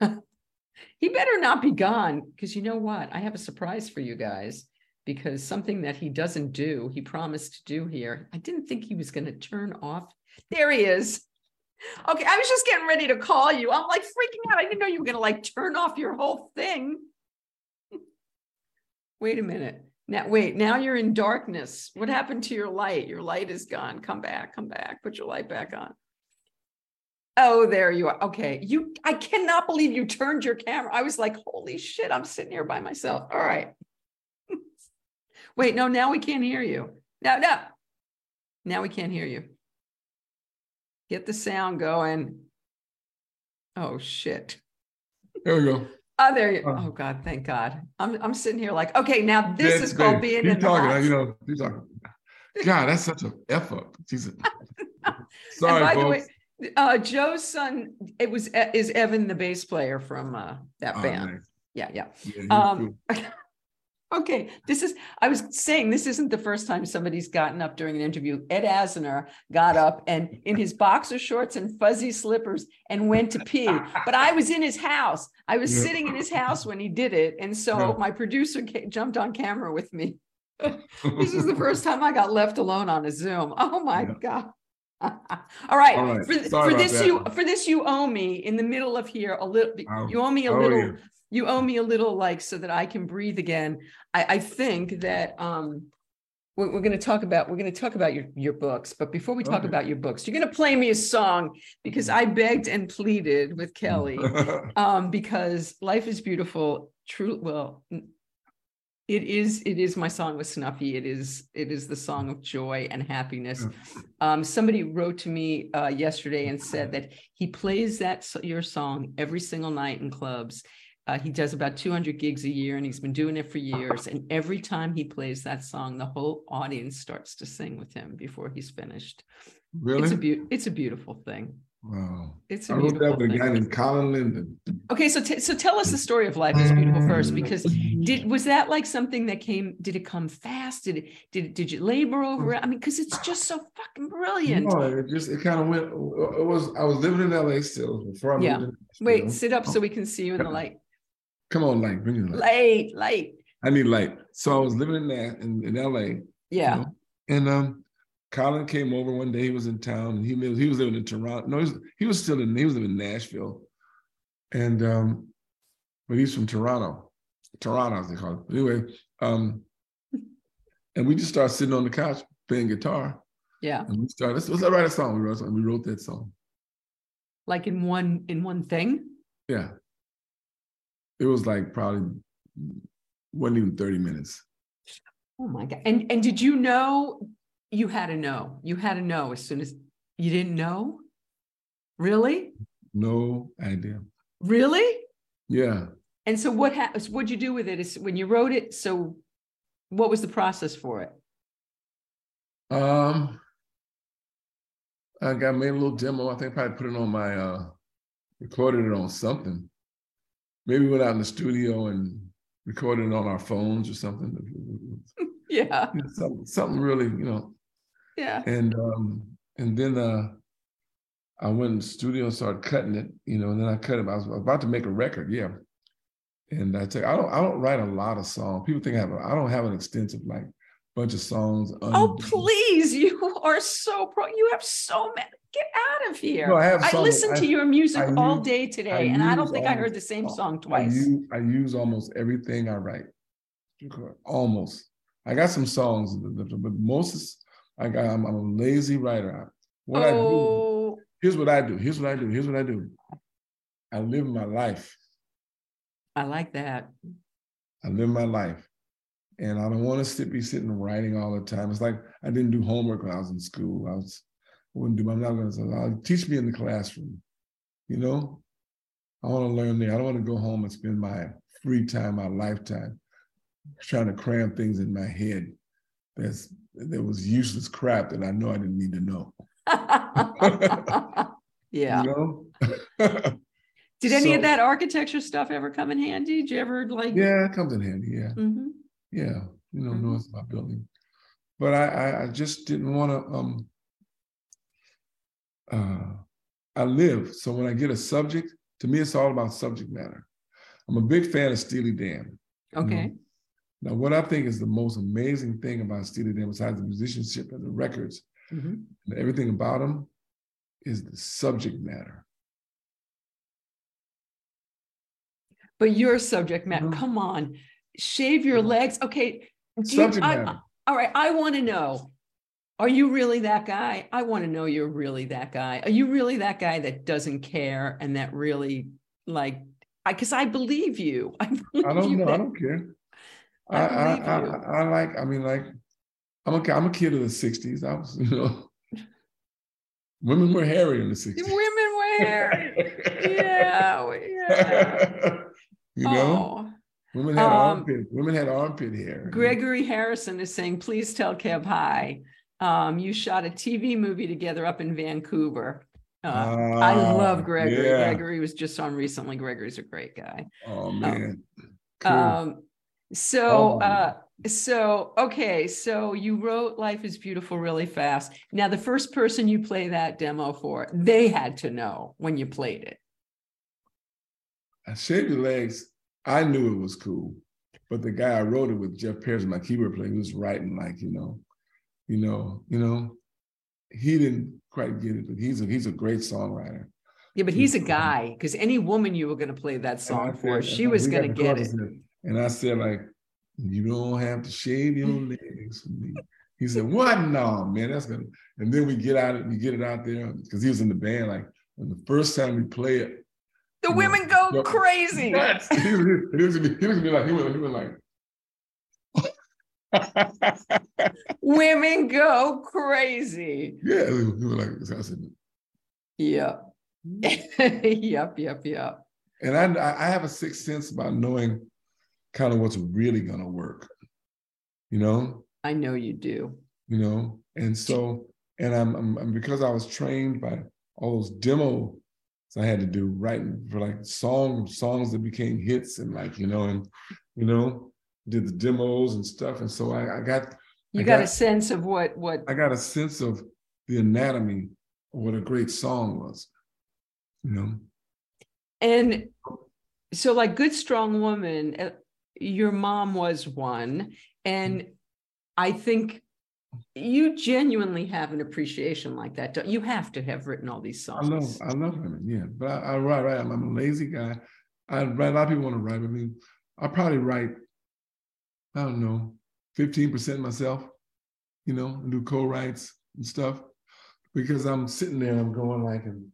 he better not be gone because you know what? I have a surprise for you guys because something that he doesn't do, he promised to do here. I didn't think he was going to turn off. There he is. Okay, I was just getting ready to call you. I'm like freaking out. I didn't know you were going to like turn off your whole thing. Wait a minute. Now, wait, now you're in darkness. What happened to your light? Your light is gone. Come back, come back, put your light back on. Oh, there you are. Okay. You, I cannot believe you turned your camera. I was like, holy shit, I'm sitting here by myself. All right. wait, no, now we can't hear you. No, no. Now we can't hear you. Get the sound going. Oh, shit. There we go. Oh, there you. Uh. Oh God, thank God. I'm I'm sitting here like, okay, now this is called being in the talking. hot You know, keep talking. God, that's such a F up. Jesus. Sorry, and by folks. the way, uh, Joe's son, it was is Evan, the bass player from uh, that Oh, band. nice. Yeah, yeah. Yeah, Um, cool. okay, this is. I was saying this isn't the first time somebody's gotten up during an interview. Ed Asner got up and in his boxer shorts and fuzzy slippers and went to pee. But I was in his house. I was Yeah. sitting in his house when he did it, and so Yeah. my producer jumped on camera with me. this is the first time I got left alone on a Zoom. Oh my Yeah. God. All right. All right. For, for this that. you for this you owe me in the middle of here a little Oh, you owe me a oh, little. You owe me a little like so that I can breathe again. I, I think that um we're, we're going to talk about we're going to talk about your your books, but before we talk Okay. about your books, you're going to play me a song because I begged and pleaded with Kelly um because life is beautiful true well it is it is my song with snuffy it is it is the song of joy and happiness um somebody wrote to me uh yesterday and said that he plays that your song every single night in clubs uh, he does about 200 gigs a year and he's been doing it for years and every time he plays that song the whole audience starts to sing with him before he's finished really? it's a beau- it's a beautiful thing wow. it's a I wrote that with a guy named Colin Linden. Okay, so t- so tell us the story of life is beautiful first, because Did was that like something that came? Did it come fast? Did it did did you labor over it? I mean, because it's just so fucking brilliant. No, it just it kind of went. It was I was living in LA still before I Yeah. Wait, sit up so we can see you in the light. Come on, light, bring it light. Light, light. I need light. So I was living in that in, in LA. you Yeah. know, And um, Colin came over one day. He was in town. And he lived, he was living in Toronto. No, he was, he was still in he was living in Nashville, and um, but he's from Toronto, Toronto as they call it. But anyway, um, and we just started sitting on the couch playing guitar, Yeah. and we started. Let's, let's write a song. We wrote we wrote that song. Like in one in one thing. Yeah, it was like probably wasn't even thirty minutes. Oh my god. And and did you know you had to know? You had to know as soon as you didn't know? Really? No idea. Really? Yeah. And so what happens? What'd you do with it? Is when you wrote it, so what was the process for it? Um, I got made a little demo. I think I probably put it on my uh recorded it on something. Maybe went out in the studio and recorded it on our phones or something. Yeah. something, something really, you know. Yeah. And um, and then uh I went in the studio and started cutting it, you know, and then I cut it. I was about to make a record, yeah. And I tell you, I don't I don't write a lot of songs. People think I have a, I don't have an extensive like bunch of songs. Oh, please. You are so pro. You have so many. Get out of here. No, I have I listened to your music I all use- day today, and I don't think I heard the same song I twice. use, I use almost everything I write. Almost. I got some songs, but most is I got. I'm, I'm a lazy writer. What I do. oh, Here's what I do. Here's what I do. Here's what I do. I live my life. I like that. I live my life, and I don't want to sit be sitting writing all the time. It's like I didn't do homework when I was in school. I was I wouldn't do. I'm not going to teach me in the classroom. You know, I want to learn there. I don't want to go home and spend my free time, my lifetime, trying to cram things in my head. That's that was useless crap that I know I didn't need to know. yeah. You know. Did any of that architecture stuff ever come in handy? Did you ever like? yeah, it comes in handy. Yeah. Mhm. Yeah, you know, Mhm. know it's about building. But I, I, I just didn't want to. Um, uh, I live, so when I get a subject, to me, it's all about subject matter. I'm a big fan of Steely Dan. you know. Okay. Now, what I think is the most amazing thing about Steely Dan, besides the musicianship and the records Mhm. and everything about them, is the subject matter. But your subject matter, Mhm. come on, shave your Mhm. legs. Okay. you- I- all right. I want to know. Are you really that guy? I want to know you're really that guy. Are you really that guy that doesn't care and that really like I because I believe you. I, believe I don't you know. I don't care. I I, I, I. I like. I mean, like, I'm a, I'm a kid of the '60s. I was, you know, women were hairy in the '60s. Women wear. yeah. Yeah. you know, Oh. Women had Um, armpit. Women had armpit hair. Gregory Harrison is saying, please tell Kev hi. Um, you shot a TV movie together up in Vancouver. Uh, I Ah, love Gregory. yeah. Gregory was just on recently. Gregory's a great guy. Oh man. Cool. Um, so, Oh. uh, so okay, so you wrote "Life Is Beautiful" really fast. Now, the first person you play that demo for, they had to know when you played it. I shaved your legs. I knew it was cool, but the guy I wrote it with, Jeff Paris, my keyboard player, he was writing like you know, you know, you know, he didn't quite get it, but he's a he's a great songwriter. Yeah, but he's a guy because any woman you were going to play that song for, she was going to get it. And I said, like, you don't have to shave your legs for me. He said, What? No, man, that's gonna. And then we get out, we get it out there because he was in the band. Like, the first time we play it, The women know, women go crazy. nuts. He was, he was, he was, he was like, he was, he was like, Women go crazy. yeah, he was like, I said, Yep. yep, yep, yep. and I, I have a sixth sense about knowing kind of what's really gonna work, you know. I know you do. you know and so and I'm, I'm, I'm because i was trained by all those demos i had to do writing for like song songs that became hits and like you know and you know did the demos and stuff, and so I, I got you got, got, a sense of what what I got a sense of the anatomy of what a great song was, you know. And so, like "Good Strong Woman," uh, your mom was one, and I think you genuinely have an appreciation like that. Don't you have to have written all these songs? I love, I love women, yeah. But I, I write, right. I'm, I'm a lazy guy. I write. A lot of people want to write I mean, I probably write. I don't know, fifteen percent myself. You know, and do co-writes and stuff because I'm sitting there. And I'm going like, and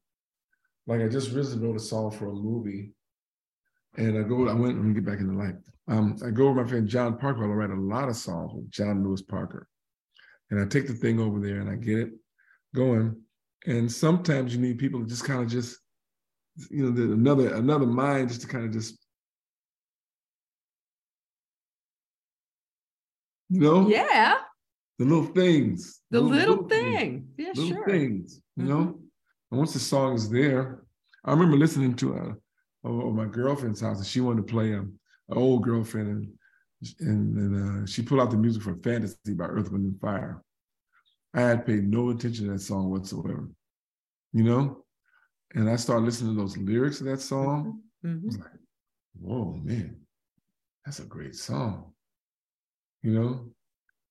like I just recently wrote a song for a movie, and I go. I went. Let me get back in the light. Um, I go with my friend John Parker. I write a lot of songs with John Lewis Parker and I take the thing over there and I get it going. And sometimes you need people to just kind of just, you know, another another mind just to kind of just, you know, yeah, the little things, the little, little, thing, things. yeah, little sure, things, you mm-hmm. know. And once the song is there, I remember listening to a, a, a my girlfriend's house, and she wanted to play a, an old girlfriend, and and, and uh, she pulled out the music for Fantasy by Earth, Wind, and Fire. I had paid no attention to that song whatsoever, you know? And I started listening to those lyrics of that song. Mm-hmm. I was like, whoa, man, that's a great song. You know?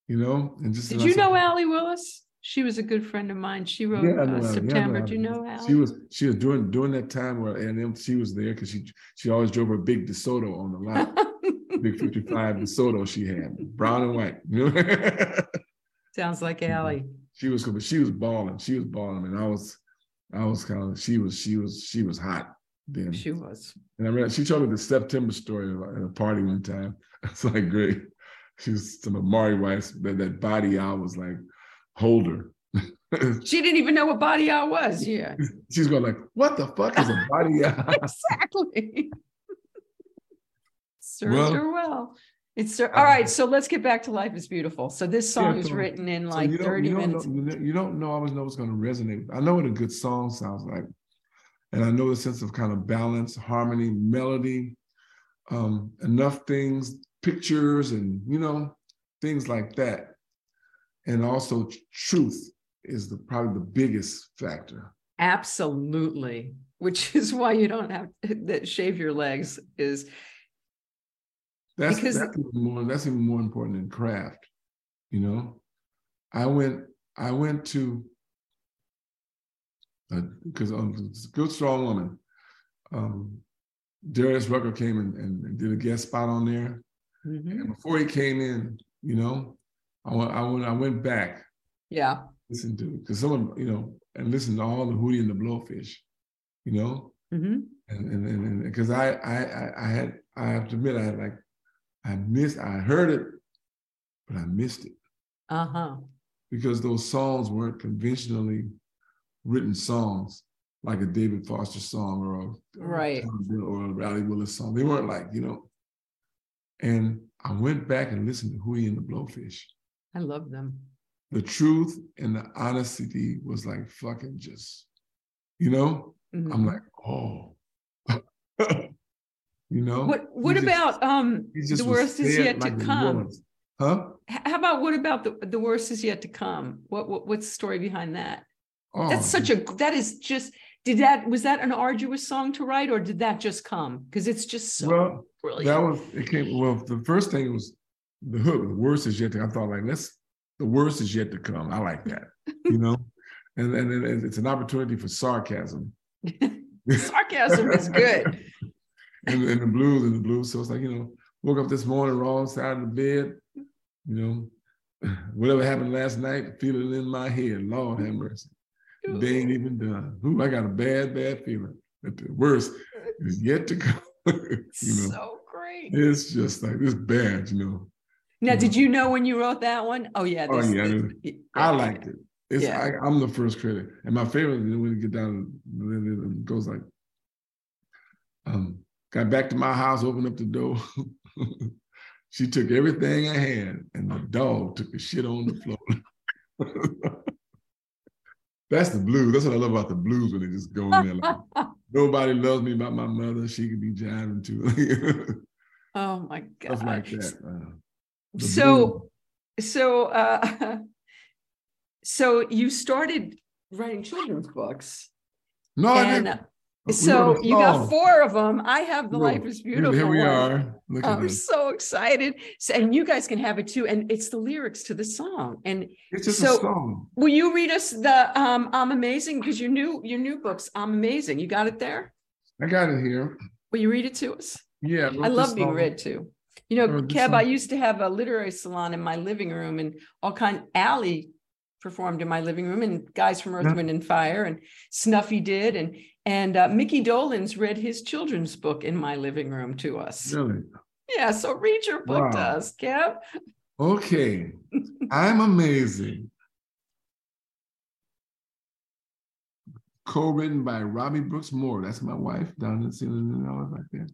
You know? And just Did you know Allee Willis? She was a good friend of mine. She wrote yeah, uh, September. Yeah, Do you know Allee? She was she was during during that time where and she was there because she she always drove her big DeSoto on the lot. big 55 DeSoto she had, brown and white. Sounds like Allee. She was, but she was balling. She was balling, and I was, I was kind of. She was, she was, she was hot then. She was. And I mean, she told me the September story at a party one time. It's like great. She was some of Maurice White. That that body I was like, hold her. she didn't even know what body I was. Yeah. She's going like, what the fuck is a body exactly. Served well, her well. It's all right. So let's get back to Life is Beautiful. So this song yeah, so, is written in like so 30 you minutes. Know, you don't know always know what's going to resonate. I know what a good song sounds like. And I know the sense of kind of balance, harmony, melody, um, enough things, pictures, and you know, things like that. And also truth is the probably the biggest factor. Absolutely. Which is why you don't have that shave your legs is that's because that's even more that's even more important than craft. You know, I went I went to because uh, um, good strong woman. Um, Darius Rucker came and, and, did a guest spot on there. Mm-hmm. And before he came in, you know, I went I went I went back. Yeah. Listen to because someone, you know, and listen to all the Hootie and the Blowfish, you know? Mm-hmm. And and because I, I I had I have to admit I had like I missed, I heard it, but I missed it. Uh-huh. Because those songs weren't conventionally written songs like a David Foster song or a right or a Allee Willis song. They weren't like, you know. And I went back and listened to Hootie and the Blowfish. I love them. The truth and the honesty was like fucking just, you know, mm-hmm. I'm like, oh, You know. What What he about just, um the worst is yet like to come? Huh? How about what about the the worst is yet to come? What, what what's the story behind that? Oh, That's such a that is just did that was that an arduous song to write or did that just come? Because it's just so well, brilliant. That was it came well the first thing was the hook, the worst is yet to I thought like let's the worst is yet to come. I like that. you know? And and it's an opportunity for sarcasm. sarcasm is good and, and the blues and the blues. So it's like, you know, woke up this morning, wrong side of the bed, you know, whatever happened last night, feeling in my head. Lord have mercy. The day ain't even done. Ooh, I got a bad, bad feeling. But the worst is yet to come. you know, so great. It's just like this bad, you know. Now, did you know when you wrote that one? Oh yeah. This, oh yeah. This, I liked it. It's yeah. I, am the first critic, and my favorite when you get down, it goes like, um, Got back to my house, opened up the door. she took everything I had, and the dog took a shit on the floor. That's the blues. That's what I love about the blues when they just go in there like nobody loves me about my mother. She could be jiving too. Oh my god. Stuff like that. Uh, So, so, uh, so you started writing children's books. No, I And didn't. So you got four of them. I have the Life is Beautiful. Here we are. I'm this. so excited. So, and you guys can have it too. And it's the lyrics to the song. And It's just so- a song. will you read us the um I'm amazing? Because your new your new books, I'm amazing. You got it there? I got it here. Will you read it to us? Yeah. I love being song. read too. You know, Kev, I used to have a literary salon in my living room and all kind, Allee performed in my living room and guys from Earth, Wind and Fire and Snuffy did. And, and uh, Mickey Dolenz read his children's book in my living room to us. Really? Yeah. So read your book to us, Kev. Okay. I'm amazing. Co-written by Robbie Brooks Moore. That's my wife down in Ceiling right there.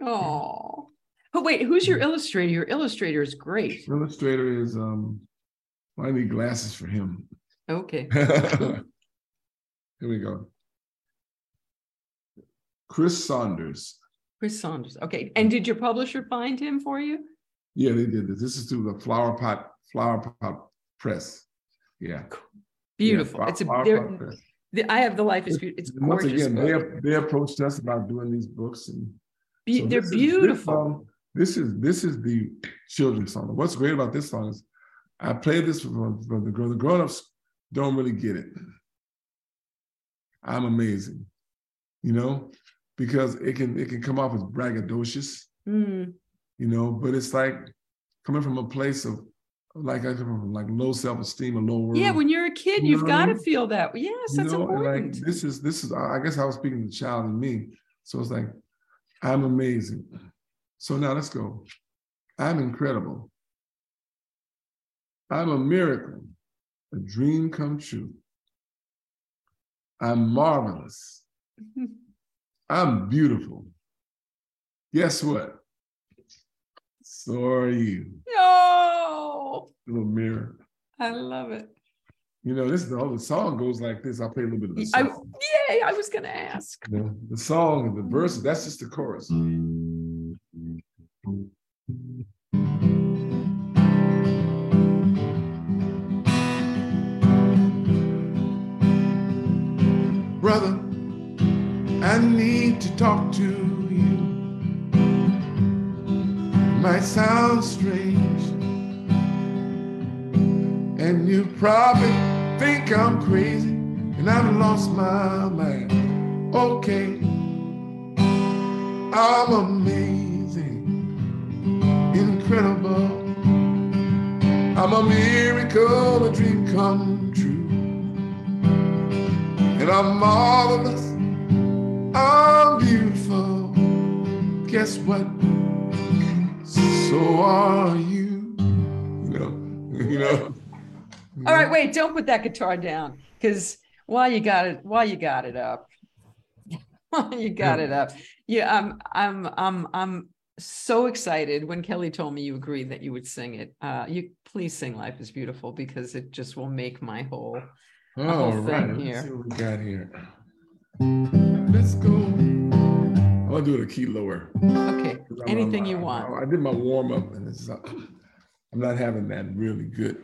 Oh. Oh, wait, who's your illustrator? Your illustrator is great. Illustrator is um well, I need glasses for him. Okay. Here we go. Chris Saunders. Chris Saunders. Okay. And did your publisher find him for you? Yeah, they did this. This is through the Flower Pot Flower Pot Press. Yeah. Beautiful. Yeah, it's a, Flower Pot Press. the- I have the life is beautiful. It's Once gorgeous. again, they they approached us about doing these books, and Be- so they're this is- this beautiful. song- This is this is the children's song. What's great about this song is I played this for, for the grown the grown-ups don't really get it. I'm amazing, you know, because it can it can come off as braggadocious, Mm, you know, but it's like coming from a place of like I come from like low self-esteem and low worth. Yeah, when you're a kid, You you've know what I got to feel that. Yes, you that's know, important. like this is this is I guess I was speaking to the child in me. So it's like, I'm amazing. So now let's go. I'm incredible. I'm a miracle, a dream come true. I'm marvelous. I'm beautiful. Guess what? So are you, no, little mirror. I love it. You know, this is the whole the song goes like this. I'll play a little bit of the I, song. yay, I was going to ask. You know, the song and the verses, that's just the chorus. Mm. Talk to you. Might sound strange, and you probably think I'm crazy, and I've lost my mind. Okay, I'm amazing, incredible. I'm a miracle, a dream come true. And I'm marvelous, I'm beautiful. Guess what? So are you. You know, you know. All right, wait, don't put that guitar down because while you got it, while you got it up, while you got it up, yeah, I'm, I'm, I'm, I'm so excited when Kelly told me you agreed that you would sing it. Uh, you please sing "Life Is Beautiful" because it just will make my whole. All whole right, thing let's see what we got here. Let's go. I'm gonna do it a key lower. Okay, anything I'm- you want. I did my warm up, and it's not, I'm not having that really good.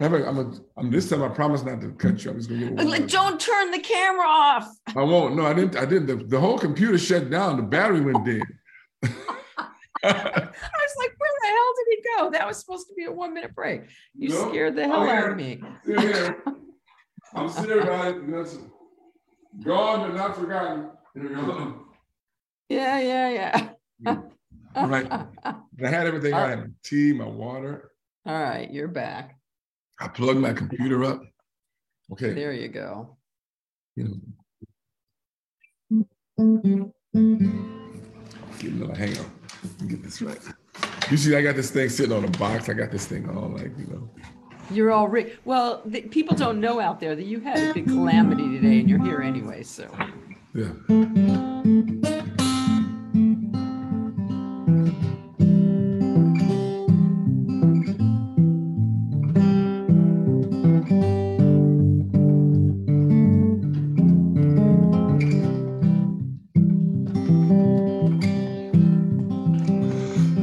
Of fact, I'm, a, I'm this time. I promise not to cut you. I'm just gonna get. Like. Don't turn the camera off. I won't. No, I didn't. I didn't. The, the whole computer shut down. The battery went dead. I was like, where the hell did he go? That was supposed to be a one minute break. You No, scared the oh, hell I'm out of me. I'm still about gone but not forgotten. Here we go. Yeah, yeah, yeah. All right. I had everything. I had my tea, my water. All right, you're back. I plugged my computer up. Okay. There you go. You know. Get another hang on. Get this right. You see, I got this thing sitting on a box. I got this thing all like, you know. You're all right. Well, the, people don't know out there that you had a big calamity today, and you're here anyway. So Yeah.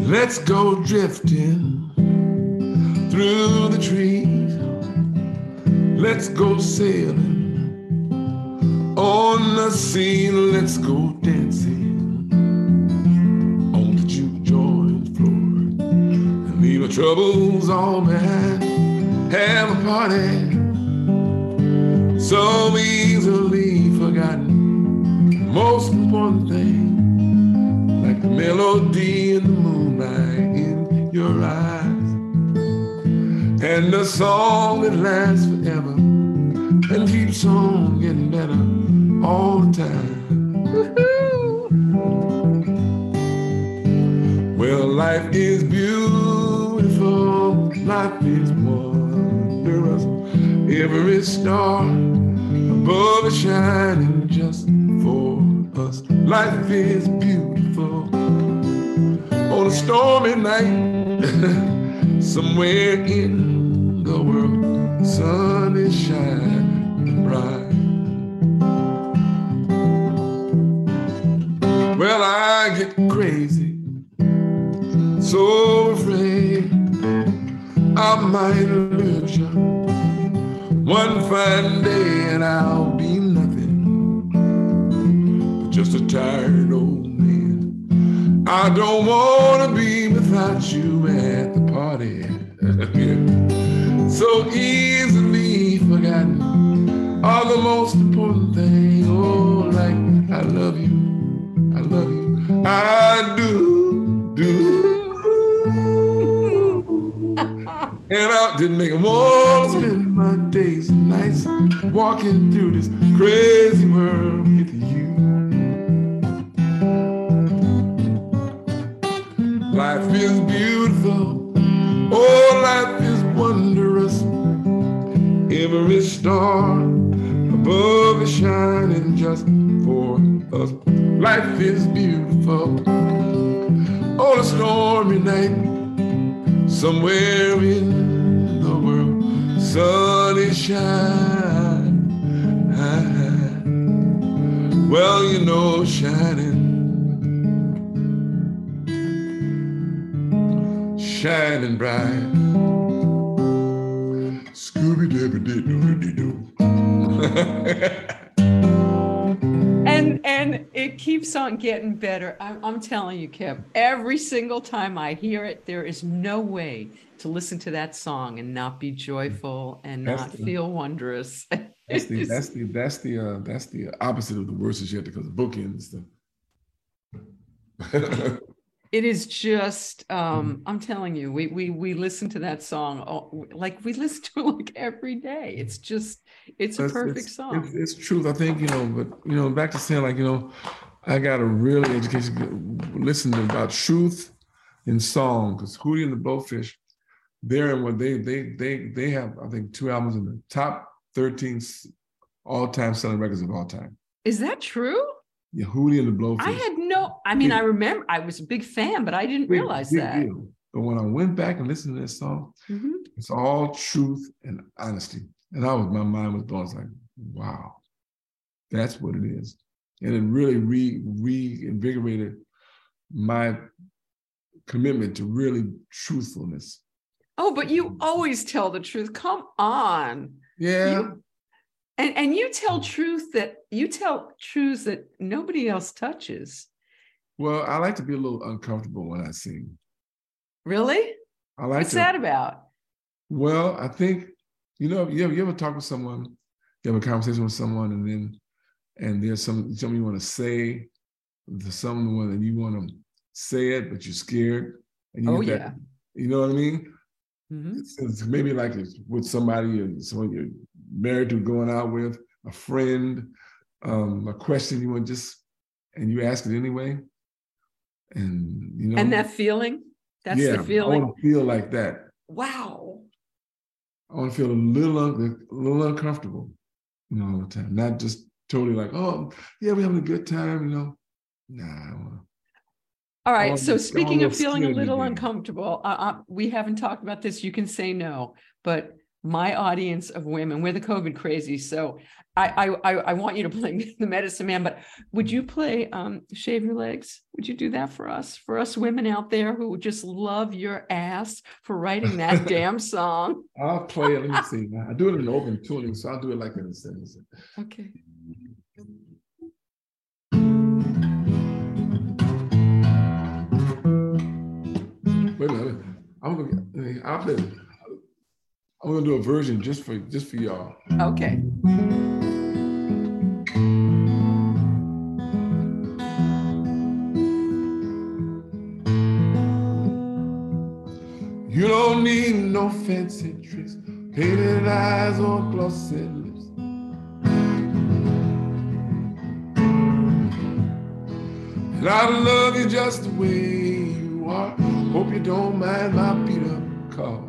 Let's go drifting through the trees. Let's go sailing on the sea. Let's go dancing on the juke joint floor and leave our troubles all behind. Have a party so easily forgotten. Most important thing, like the melody in the moonlight in your eyes and a song that lasts forever and keeps on getting better all the time. Well, life is beautiful, life is wondrous. Every star above is shining just for us. Life is beautiful on a stormy night. Somewhere in walking I'm, telling you, Kip. Every single time I hear it, there is no way to listen to that song and not be joyful and that's not the, feel wondrous. That's the that's the that's the uh, that's the opposite of the worst is yet because the bookends. The it is just um mm-hmm. i'm telling you we we we listen to that song all, like we listen to it like every day it's just it's a perfect it's, song it's, it's truth i think you know but you know back to saying like you know i got a really education listen about truth in song because hootie and the blowfish they're in what they they they they have i think two albums in the top 13 all-time selling records of all time is that true yeah, Hootie and the Blowfish. I had no, I mean, I remember I was a big fan, but I didn't big, realize big that. Deal. But when I went back and listened to this song, mm-hmm. it's all truth and honesty. And I was, my mind was blown. It's like, wow, that's what it is. And it really re reinvigorated my commitment to really truthfulness. Oh, but you always tell the truth. Come on. Yeah. You, and and you tell mm. truth that you tell truths that nobody else touches well i like to be a little uncomfortable when i sing really i like what's to, that about well i think you know you ever, you ever talk with someone you have a conversation with someone and then and there's some something you want to say to someone and you want to say it but you're scared and you oh, yeah. That, you know what i mean mm-hmm. it's, it's maybe like with somebody or someone you're married to, going out with, a friend, um, a question you want just, and you ask it anyway. And you know, and that feeling, that's yeah, the feeling. I want to feel like that. Wow. I want to feel a little, a little uncomfortable, you know, all the time. Not just totally like, oh, yeah, we're having a good time, you know. Nah. All right. So speaking of feeling a little uncomfortable, uh, uh, we haven't talked about this. You can say no, but my audience of women. We're the COVID crazy, so I I I want you to play the Medicine Man. But would you play um, "Shave Your Legs"? Would you do that for us, for us women out there who just love your ass for writing that damn song? I'll play it. Let me see. I do it in open tuning, so I'll do it like this. Okay. Wait a minute. I'm gonna. I'll play. I'm gonna do a version just for just for y'all. Okay. You don't need no fancy tricks, painted eyes or glossy lips. And I love you just the way you are. Hope you don't mind my beat up car.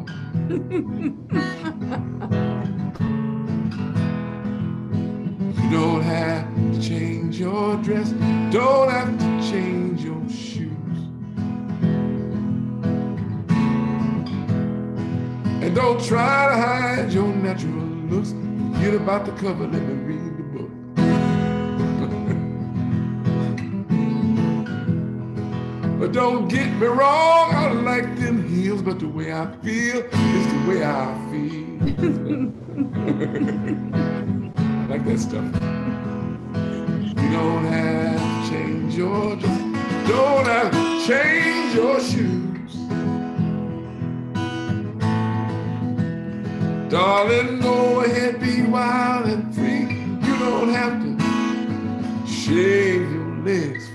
you don't have to change your dress, don't have to change your shoes. And don't try to hide your natural looks. Forget about the cover, let me read Don't get me wrong, I like them heels, but the way I feel is the way I feel. I like that stuff. You don't have to change your dress, don't have to change your shoes. Darling, go ahead, be wild and free. You don't have to shave your legs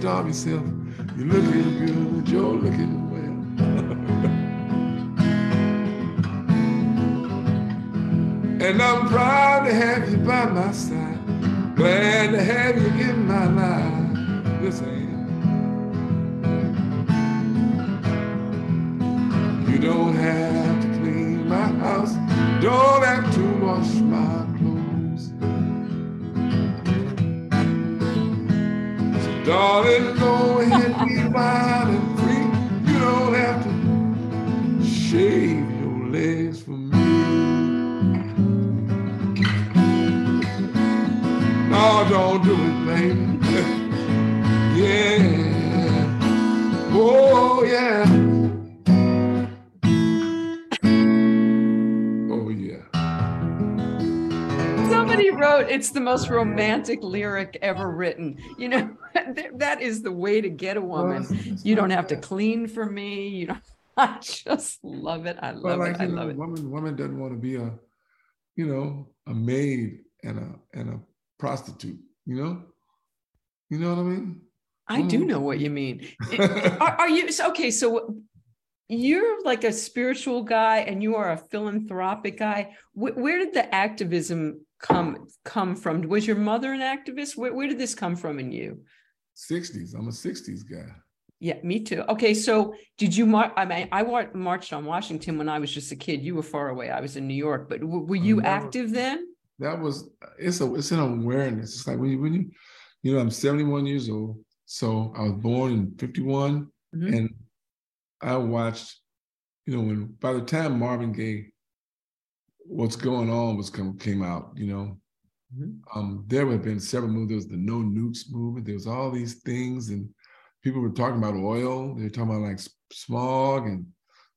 starve yourself. You're looking good, you're looking well. and I'm proud to have you by my side. Glad to have you in my life. Yes, I am. You don't have to clean my house. Don't have to wash my darling, go ahead, be wild and free. You don't have to shave your legs for me. No, don't do it, baby. yeah. Oh, yeah. Oh, yeah. Somebody wrote it's the most romantic lyric ever written. You know, that is the way to get a woman. You don't have to clean for me. You don't. I just love it. I love like it. I know, love it. woman, woman doesn't want to be a, you know, a maid and a and a prostitute. You know, you know what I mean? I do Mm. know what you mean. Are, are you okay? So you're like a spiritual guy, and you are a philanthropic guy. Wh- where did the activism come come from? Was your mother an activist? Where, where did this come from in you? 60s. I'm a 60s guy. Yeah, me too. Okay, so did you mar- I mean, I wa- marched on Washington when I was just a kid. You were far away. I was in New York, but w- were you never- active then? That was it's a it's an awareness. It's like when you when you, you know, I'm 71 years old. So I was born in 51, Mhm. and I watched, you know, when by the time Marvin Gaye, what's going on was come came out, you know, Mhm. um, there have been several movies. There was the No Nukes movement. There was all these things, and people were talking about oil. They were talking about like smog and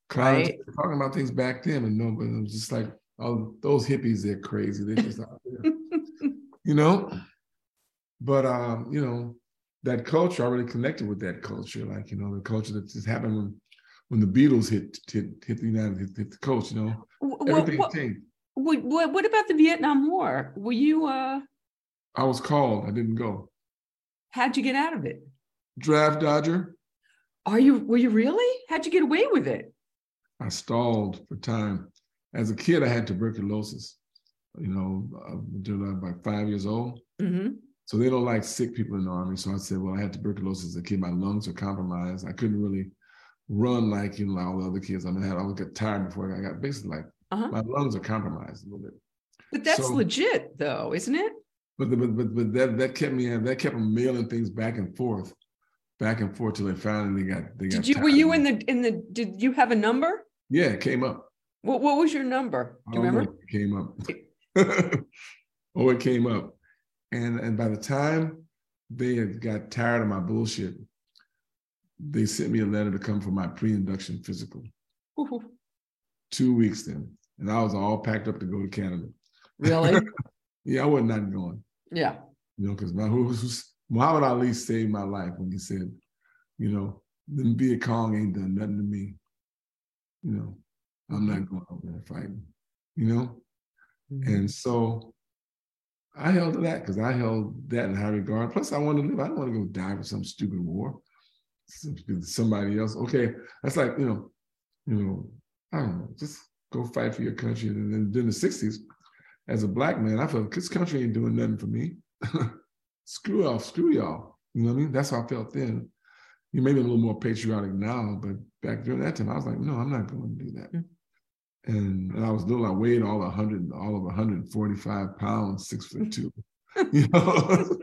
climate. Right. Were talking about things back then, and nobody was just like oh, those hippies. They're crazy. They're just out there, you know. But um, you know, that culture. I really connected with that culture. Like you know, the culture that just happened when when the Beatles hit hit hit the United hit, hit the coast. You know, wh- everything what, changed. What, what, what about the Vietnam War? Were you uh I was called. I didn't go. how'd you get out of it? Draft dodger. Are you were you really? How'd you get away with it? I stalled for time. As a kid, I had tuberculosis. You know, uh, until I was like five years old. hmm So they don't like sick people in the army. So I said, well, I had tuberculosis as a kid. My lungs were compromised. I couldn't really run like you know like all the other kids. I mean, I had I would get tired before I got basically like Uh-huh. my lungs are compromised a little bit. But that's So- legit though, isn't it? But, the, but but but that that kept me that kept them mailing things back and forth, back and forth till they finally got they got. Did you were you in the in the did you have a number? Yeah, it came up. What what was your number? Do you remember? It came up. oh, it came up, and and by the time they had got tired of my bullshit, they sent me a letter to come for my pre-induction physical. Ooh. Two weeks then, and I was all packed up to go to Canada. Really? yeah, I was not going. Yeah. You know, because my Muhammad Ali saved my life when he said, you know, the Viet Cong ain't done nothing to me. You know, I'm not mm-hmm. going out there fighting. You know, mm-hmm. and so I held to that because I held that in high regard. Plus, I want to live. I don't want to go die for some stupid war. Somebody else. Okay, that's like you know, you know, I don't know. Just go fight for your country. And then in the '60s, as a black man, I felt this country ain't doing nothing for me. screw off, screw y'all. You know what I mean? That's how I felt then. You may be a little more patriotic now, but back during that time, I was like, no, I'm not going to do that. Mm-hmm. And, and I was little, I weighed all 100, all of 145 pounds, six foot two. you know,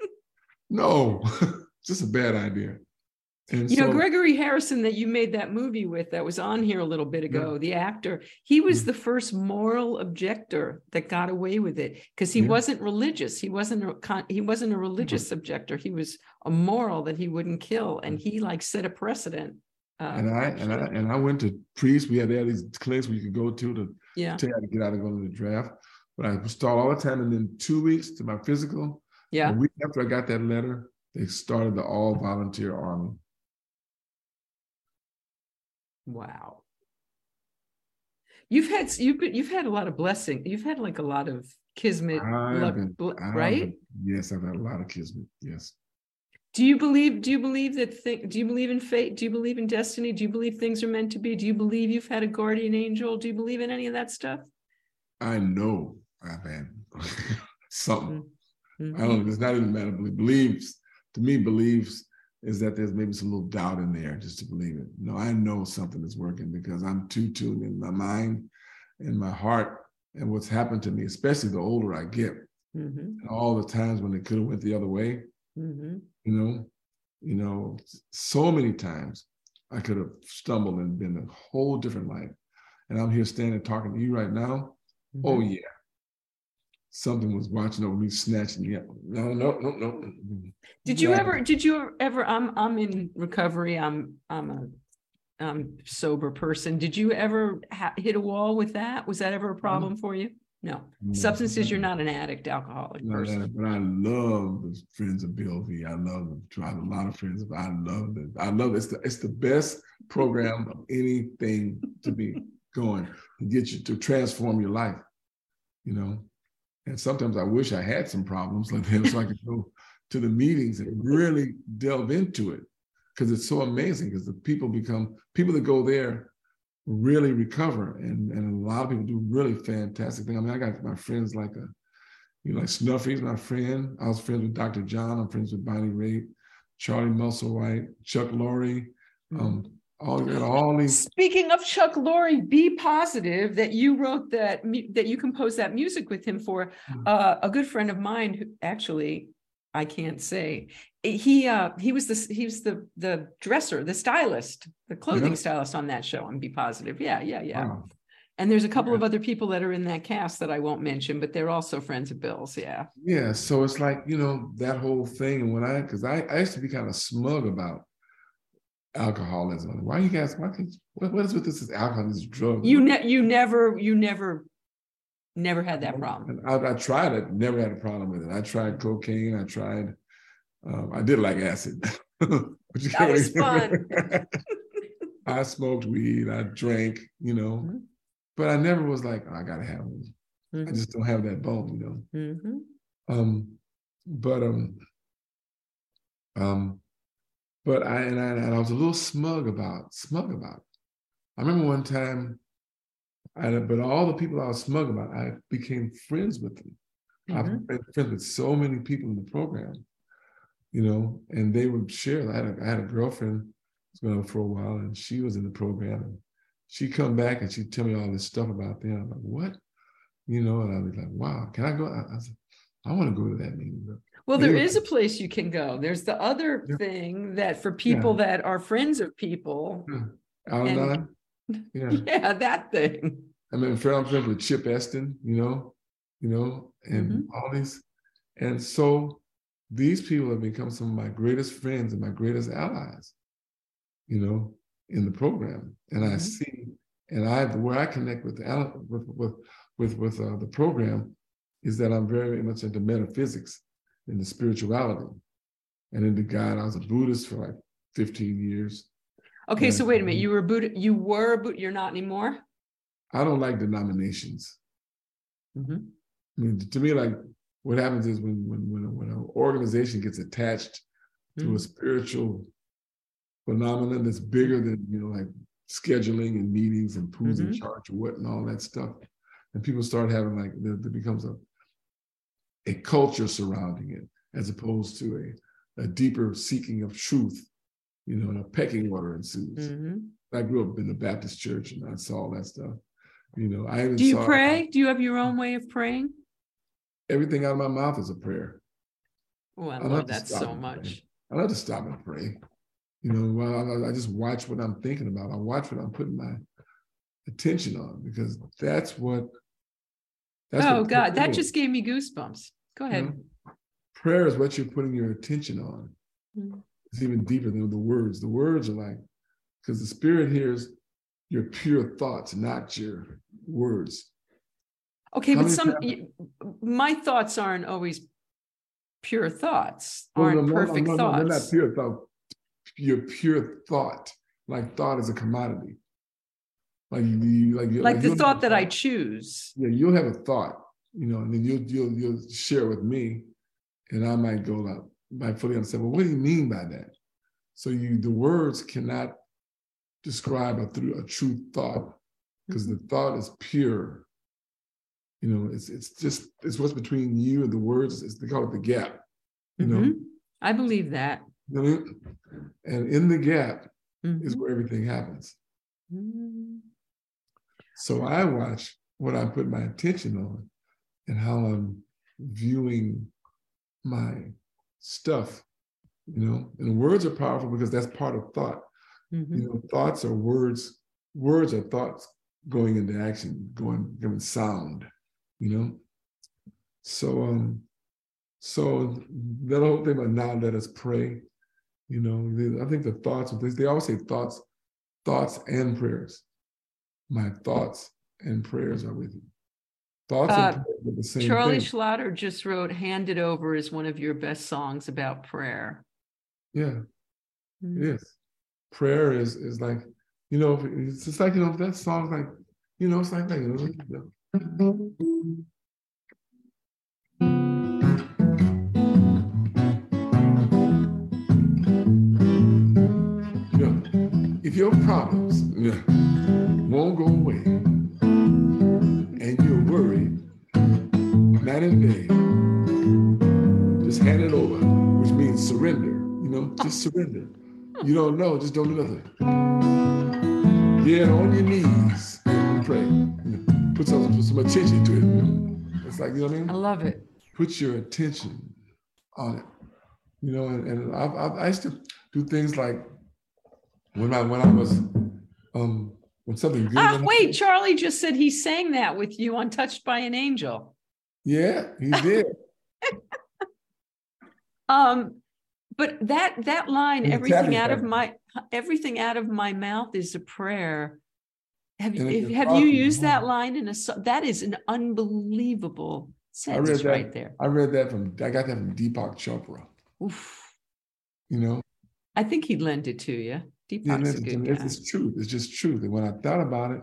no, just a bad idea. And you so, know, Gregory Harrison that you made that movie with that was on here a little bit ago, yeah. the actor, he was yeah. the first moral objector that got away with it because he yeah. wasn't religious. He wasn't a he wasn't a religious mm-hmm. objector. He was a moral that he wouldn't kill. And he like set a precedent. Uh, and I and I and I went to priests. We had all these clinics where you could go to to yeah. tell you how to get out and go to the draft. But I stalled all the time. And then two weeks to my physical. Yeah. A week after I got that letter, they started the all volunteer army. Wow. You've had you've you've had a lot of blessing. You've had like a lot of kismet, luck, been, right? Been, yes, I've had a lot of kismet. Yes. Do you believe? Do you believe that? Th- do you believe in fate? Do you believe in destiny? Do you believe things are meant to be? Do you believe you've had a guardian angel? Do you believe in any of that stuff? I know I've had something. Mm-hmm. I don't. Know. It's not even a matter of belief. Believes to me, believes is that there's maybe some little doubt in there just to believe it. No, I know something is working because I'm too tuned in my mind and my heart and what's happened to me, especially the older I get. Mm-hmm. And all the times when it could have went the other way, mm-hmm. you know, you know, so many times I could have stumbled and been a whole different life. And I'm here standing talking to you right now. Mm-hmm. Oh yeah, something was watching over me, snatching me up. No, no, no, no. Did you ever? Did you ever? I'm I'm in recovery. I'm I'm a um, sober person. Did you ever ha- hit a wall with that? Was that ever a problem for you? No. no Substances. You're not an addict, alcoholic not person. Addict, but I love the friends of Bill V. I love them. I have a lot of friends. I love it. I love it. It's the, it's the best program of anything to be going to get you to transform your life. You know, and sometimes I wish I had some problems like that so I could go to the meetings and really delve into it because it's so amazing because the people become people that go there really recover and, and a lot of people do really fantastic things. I mean, I got my friends like a, you know, like Snuffy's my friend. I was friends with Dr. John. I'm friends with Bonnie Raitt, Charlie Musselwhite, Chuck Lorre, um, all, all these. Speaking of Chuck Lorre, B Positive that you wrote that that you composed that music with him for hmm. uh, a good friend of mine who actually I can't say he uh he was the he was the the dresser the stylist the clothing yeah. stylist on that show and B Positive yeah yeah yeah wow. and there's a couple yeah. of other people that are in that cast that I won't mention but they're also friends of Bill's yeah yeah so it's like you know that whole thing and when I because I, I used to be kind of smug about alcoholism. Why you guys? Why can, what, what is with this? Is alcohol? This drug? You ne- you never you never never had that problem. I, I, tried it. Never had a problem with it. I tried cocaine. I tried. Um, I did like acid. that was fun. I smoked weed. I drank. You know, mm-hmm. but I never was like oh, I gotta have one. Mm-hmm. I just don't have that bone. You know. Mm-hmm. Um, but um, um, but I and, I and I was a little smug about smug about it. I remember one time, I but all the people I was smug about, I became friends with them. Mm-hmm. I've been friends with so many people in the program, you know, and they would share. I had a, I had a girlfriend who's been on for a while, and she was in the program, and she'd come back and she'd tell me all this stuff about them. I'm like, what? You know, and I was like, wow, can I go? I, I said, I want to go to that meeting. Well, there is a place you can go. There's the other yeah. thing that for people yeah. that are friends of people. Yeah. Yeah. yeah, that thing. I mean, I'm friends with Chip Esten, you know, you know, and mm-hmm. all these. And so these people have become some of my greatest friends and my greatest allies, you know, in the program. And mm-hmm. I see, and I where I connect with with with with, with uh, the program is that I'm very much into metaphysics and the spirituality and into God. I was a Buddhist for like 15 years. Okay, so wait a minute. You were Buddha. You were, but you're not anymore. I don't like denominations. Mm-hmm. I mean, to me, like what happens is when when when, when an organization gets attached mm-hmm. to a mm. spiritual phenomenon that's bigger than you know, like scheduling and meetings and who's mm-hmm. in charge of what and all that stuff, and people start having like there, there becomes a a culture surrounding it as opposed to a, a deeper seeking of truth, you know, and a pecking order ensues. Mm-hmm. I grew up in the Baptist church and I saw all that stuff. You know, I do you pray? do you have your own way of praying? Everything out of my mouth is a prayer. Oh, I, I love that so much. I love to stop and pray. You know, I, I just watch what I'm thinking about. I watch what I'm putting my attention on because that's what that's oh God, that just gave me goosebumps. Go ahead. You know, prayer is what you're putting your attention on. Mm-hmm. It's even deeper than the words. The words are like, because the spirit hears your pure thoughts, not your words. Okay, How but some times? my thoughts aren't always pure thoughts, aren't no, perfect no, no, thoughts. No, they're not pure thought. Your pure thought, like thought is a commodity. Like you, like, like, like the thought that I choose. Yeah, you'll have a thought, you know, and then you'll you'll you'll share with me, and I might go like, might fully understand. Well, what do you mean by that? So you, the words cannot describe a through a true thought because the thought is pure. You know, it's it's just it's what's between you and the words. It's they call it the gap. You know, mm-hmm. I believe that. Know, and in the gap mm-hmm. is where everything happens. So I watch what I put my attention on and how I'm viewing my stuff, you know. And words are powerful because that's part of thought. Mm-hmm. You know, thoughts are words, words are thoughts going into action, going giving sound, you know. So um, so that whole thing about now let us pray, you know, I think the thoughts of this, they always say thoughts, thoughts and prayers my thoughts and prayers are with you. Thoughts uh, and prayers are the same Charlie thing. Schlatter just wrote "Hand It Over" is one of your best songs about prayer. Yeah, mm-hmm. yes. Prayer is is like, you know, it's just like you know that song like, you know, it's like that. You know, if your problems, yeah, won't go away. And you're worried night and day. Just hand it over, which means surrender. You know, just surrender. You don't know, just don't do nothing. Get on your knees and pray. You know, put some put some attention to it. You know? It's like you know what I mean. I love it. Put your attention on it. You know, and, and I, I, I used to do things like when I when I was um when something good. Ah, wait, Charlie just said he sang that with you on Touched by an Angel. Yeah, he did. um, but that that line, everything out of my everything out of my mouth is a prayer. Have you have you used that line in a that is an unbelievable sentence right that, there. I read that from I got that from Deepak Chopra. Oof. You know, I think he lent it to you. Deepak's a good guy. It's truth. It's just truth. And when I thought about it,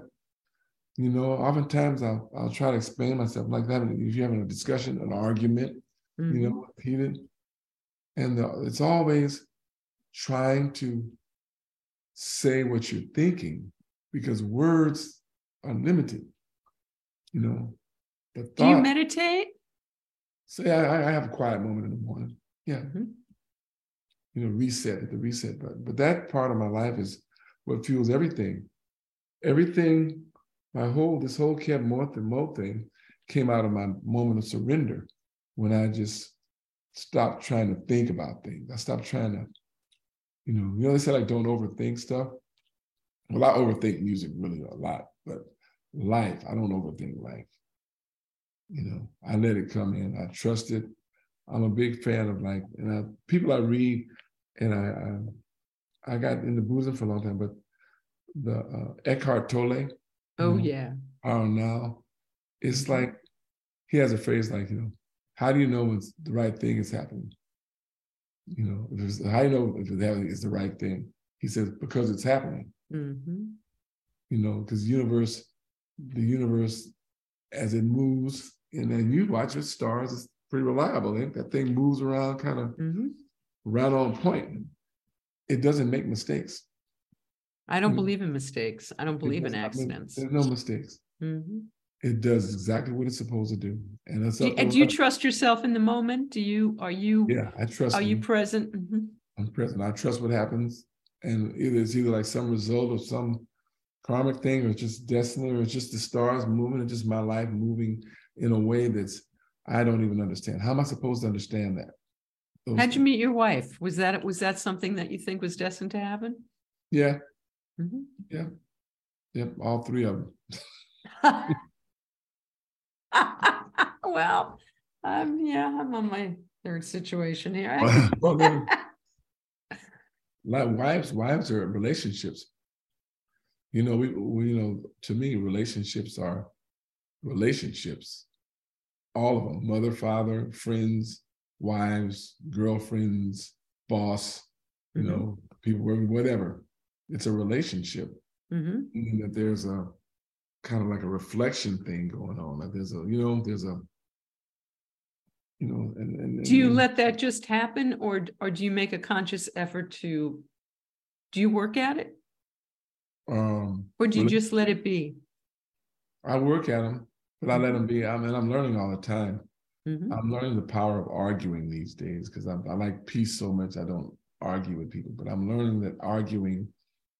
you know, oftentimes I'll, I'll try to explain myself like that. If you're having a discussion, an argument, mm-hmm. you know, heated, and the, it's always trying to say what you're thinking because words are limited, you know. But thought, Do you meditate? Say, I, I have a quiet moment in the morning. Yeah. Mm-hmm you know, reset at the reset button. But that part of my life is what fuels everything. Everything, my whole, this whole Keb' Mo' and Mo thing came out of my moment of surrender. when I just stopped trying to think about things. I stopped trying to, you know, you know, they say like don't overthink stuff. Well, I overthink music really a lot, but life, I don't overthink life. You know, I let it come in. I trust it. I'm a big fan of like, and I, people I read, and I, I, I got into Buddhism for a long time, but the uh, Eckhart Tolle. Oh know, yeah. Oh now, it's like he has a phrase like, you know, how do you know when the right thing is happening? You know, if it's, how do you know if it's happening is the right thing? He says because it's happening. Mm-hmm. You know, because the universe, the universe, as it moves, and then you watch it, stars, it's pretty reliable. Eh? That thing moves around kind of mm-hmm. Right on point. It doesn't make mistakes. I don't believe in mistakes. I don't believe in accidents. There's no mistakes. Mm-hmm. It does exactly what it's supposed to do. And that's do, and do you trust yourself in the moment? Do you are you Yeah, I trust Are me. you present? Mm-hmm. I'm present. I trust what happens. And either it's either like some result of some karmic thing or just destiny or it's just the stars moving or just my life moving in a way that's I don't even understand. How am I supposed to understand that? How'd you meet your wife? Was that was that something that you think was destined to happen? Yeah. Mm-hmm. Yeah. Yep. All three of them. well, um, yeah, I'm on my third situation here. like wives, wives are relationships. You know, we, we, you know, to me, relationships are relationships. All of them, mother, father, friends, wives, girlfriends, boss, you mm-hmm. know, people, whatever. It's a relationship. Mm-hmm. that there's a kind of like a reflection thing going on. Like there's a, you know, there's a, you know, and, and do you and, let that just happen, or or do you make a conscious effort to? Do you work at it? Um, or do you just let it be? I work at them, but I let them be. I mean, I'm learning all the time. Mm-hmm. I'm learning the power of arguing these days because I, I like peace so much. I don't argue with people, but I'm learning that arguing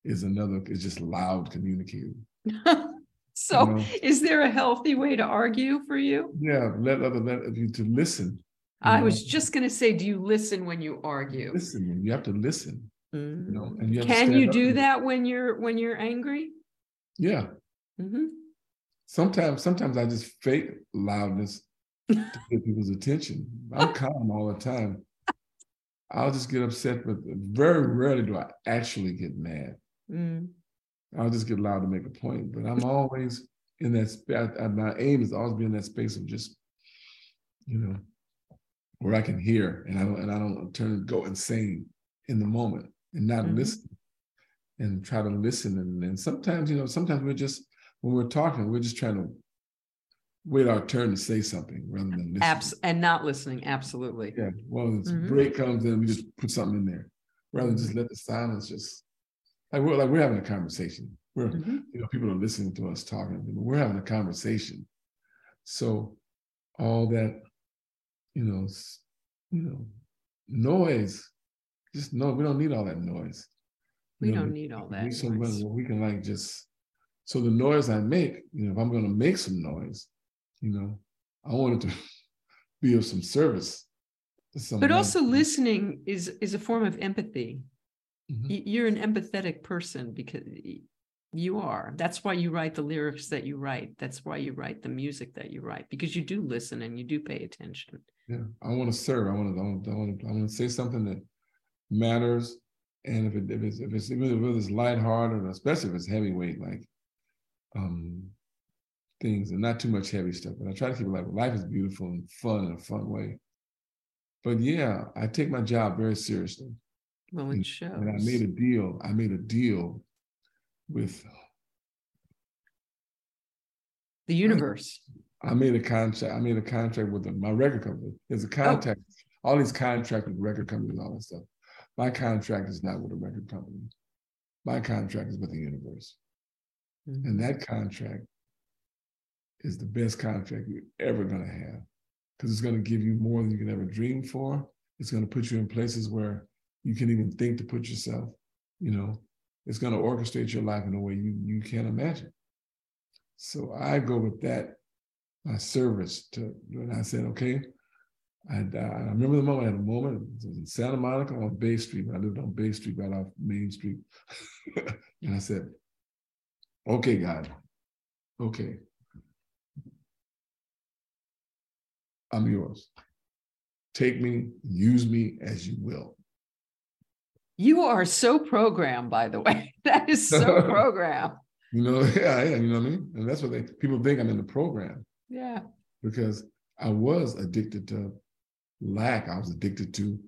is another is just loud communicating. So, you know? is there a healthy way to argue for you? Yeah, let other let you to listen. I know? was just going to say, do you listen when you argue? Listen, you have to listen. Mm-hmm. You know, and you can you do that when you're when you're angry? Yeah. Mm-hmm. Sometimes, sometimes I just fake loudness to get people's attention. I'm calm all the time. I'll just get upset, but very rarely do I actually get mad. Mm. I'll just get loud to make a point. But I'm always in that space. My aim is always be in that space of just, you know, where I can hear and I don't and I don't turn go insane in the moment and not mm-hmm. listen and try to listen. And, and sometimes, you know, sometimes we're just when we're talking, we're just trying to wait our turn to say something rather than listening. Abs- and not listening. Absolutely. Yeah. Well, mm-hmm. break comes in, we just put something in there rather than just let the silence just like we're like we're having a conversation. We're mm-hmm. you know people are listening to us talking. We're having a conversation. So all that you know you know noise just no we don't need all that noise we know, don't need all that we, we can like just so the noise i make you know if i'm going to make some noise you know i wanted to be of some service but also listening is is a form of empathy Mm-hmm. You're an empathetic person because you are. That's why you write the lyrics that you write. That's why you write the music that you write because you do listen and you do pay attention. Yeah, I want to serve. I want to. I want to. I want to, I want to say something that matters. And if it if it's if it's even if it's lighthearted, especially if it's heavyweight, like um things, and not too much heavy stuff. But I try to keep it like life is beautiful and fun in a fun way. But yeah, I take my job very seriously. Well, it shows. And I made a deal. I made a deal with the universe. I made a contract. I made a contract with them, my record company. There's a contract. Oh. All these contracts with record companies, all that stuff. My contract is not with a record company. My contract is with the universe. Mm-hmm. And that contract is the best contract you're ever going to have because it's going to give you more than you can ever dream for. It's going to put you in places where you can't even think to put yourself, you know, it's going to orchestrate your life in a way you, you can't imagine. So I go with that, my service to, and I said, okay, I, I remember the moment. I had a moment. It was in Santa Monica on Bay Street. I lived on Bay Street, right off Main Street. and I said, "Okay, God, okay, I'm yours. Take me, use me as you will." You are so programmed, by the way. That is so programmed. You know, yeah, yeah, you know what I mean? And that's what they people think I'm in the program. Yeah. Because I was addicted to lack. I was addicted to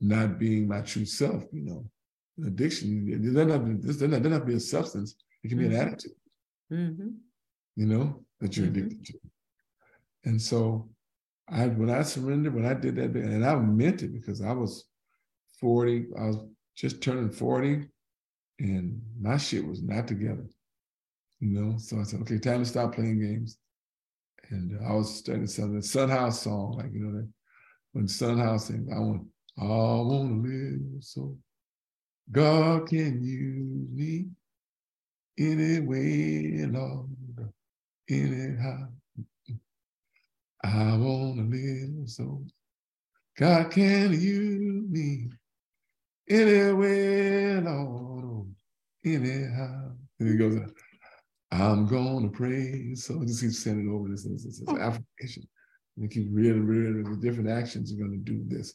not being my true self, you know. Addiction, it doesn't have to, this doesn't, doesn't have to be a substance. It can be mm-hmm. an attitude, mm-hmm. you know, that you're mm-hmm. addicted to. And so I when I surrendered, when I did that, and I meant it because I was 40, I was just turning 40, and my shit was not together. You know, so I said, okay, time to stop playing games. And I was to sing the Son House song, like you know, that when Son House sings, I want, I want to live so God can use me any way, Lord, anyhow. I want to live so God can use me anywhere, Lord, anyhow. And he goes, I'm going to pray. So just keep sending over this, this, this, this oh. affirmation. And keep reading, reading the different actions you're going to do this.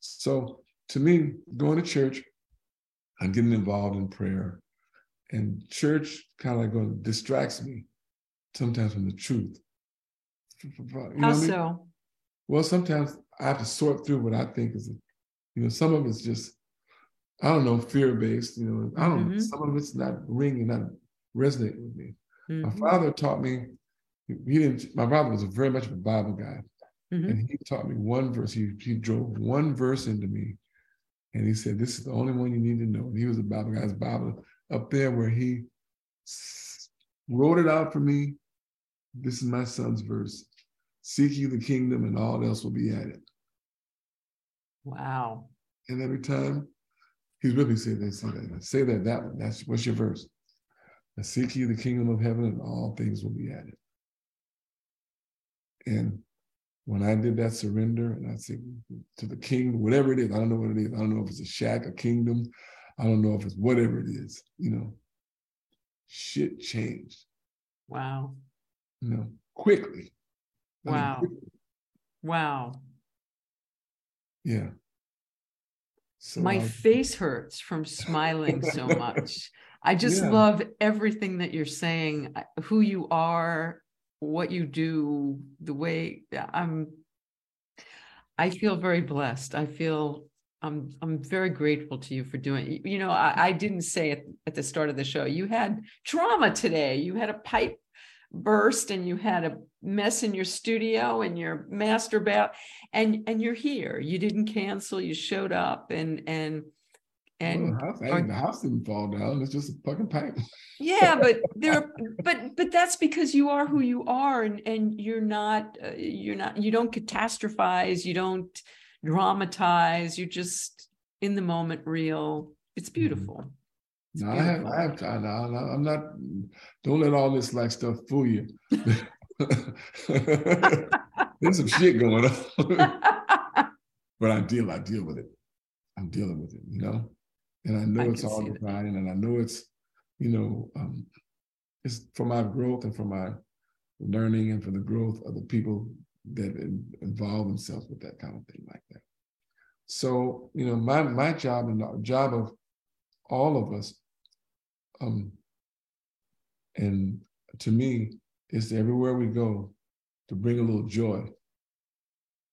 So to me, going to church and getting involved in prayer and church kind of like going distracts me sometimes from the truth. You know How so? I mean? Well, sometimes I have to sort through what I think is, you know, some of it's just, I don't know, fear based. You know, I don't. Mm-hmm. Some of it's not ringing, not resonating with me. Mm-hmm. My father taught me he didn't. My father was very much of a Bible guy, mm-hmm. and he taught me one verse. He he drove one verse into me, and he said, "This is the only one you need to know." And he was a Bible guy's Bible up there where he wrote it out for me. This is my son's verse: "Seek you the kingdom, and all else will be added." Wow! And every time he's with me, say that, say that, say that. That one. That's what's your verse? I seek ye the kingdom of heaven, and all things will be added. And when I did that surrender, and I said to the king, whatever it is, I don't know what it is. I don't know if it's a shack, a kingdom. I don't know if it's whatever it is, you know, shit changed. Wow. You know, quickly. Wow. I mean, quickly. Wow. Yeah. So My I, face hurts from smiling so much. I just yeah. love everything that you're saying, uh, who you are, what you do, the way I'm I feel very blessed. I feel I'm I'm very grateful to you for doing. You know, I, I didn't say it at the start of the show. You had trauma today. You had a pipe burst, and you had a mess in your studio and your master bath, and and you're here. You didn't cancel. You showed up, and and and well, the, house, the house didn't fall down. It's just a fucking pipe. yeah, but there, but but that's because you are who you are, and and you're not, uh, you're not, you don't catastrophize, you don't dramatize. You're just in the moment, real. It's mm-hmm. beautiful. No. I have, I have time. No, I'm not. Don't let all this like stuff fool you. There's some shit going on, but I deal. I deal with it. I'm dealing with it. You know and I know I it's all divine, and I know it's, you know, um, it's for my growth and for my learning and for the growth of the people that involve themselves with that kind of thing like that. So, you know, my my job and the job of all of us, um, and to me, it's everywhere we go to bring a little joy.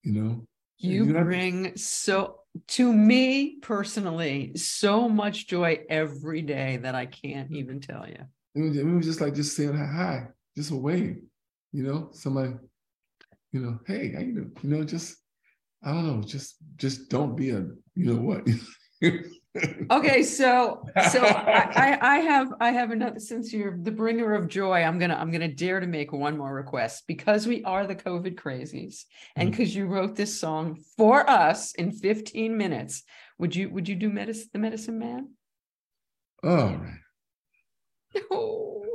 You know, you, you bring so to me personally, so much joy every day that I can't even tell you. It was, it was just like just saying hi, just a wave, you know, somebody, you know, hey, how you doing? You know, just I don't know, just just don't be a, you know what. okay so so I, I have i have another since you're the bringer of joy i'm gonna i'm gonna dare to make one more request because we are the covid crazies and because mm-hmm. you wrote this song for us in 15 minutes would you would you do medicine the medicine man all right oh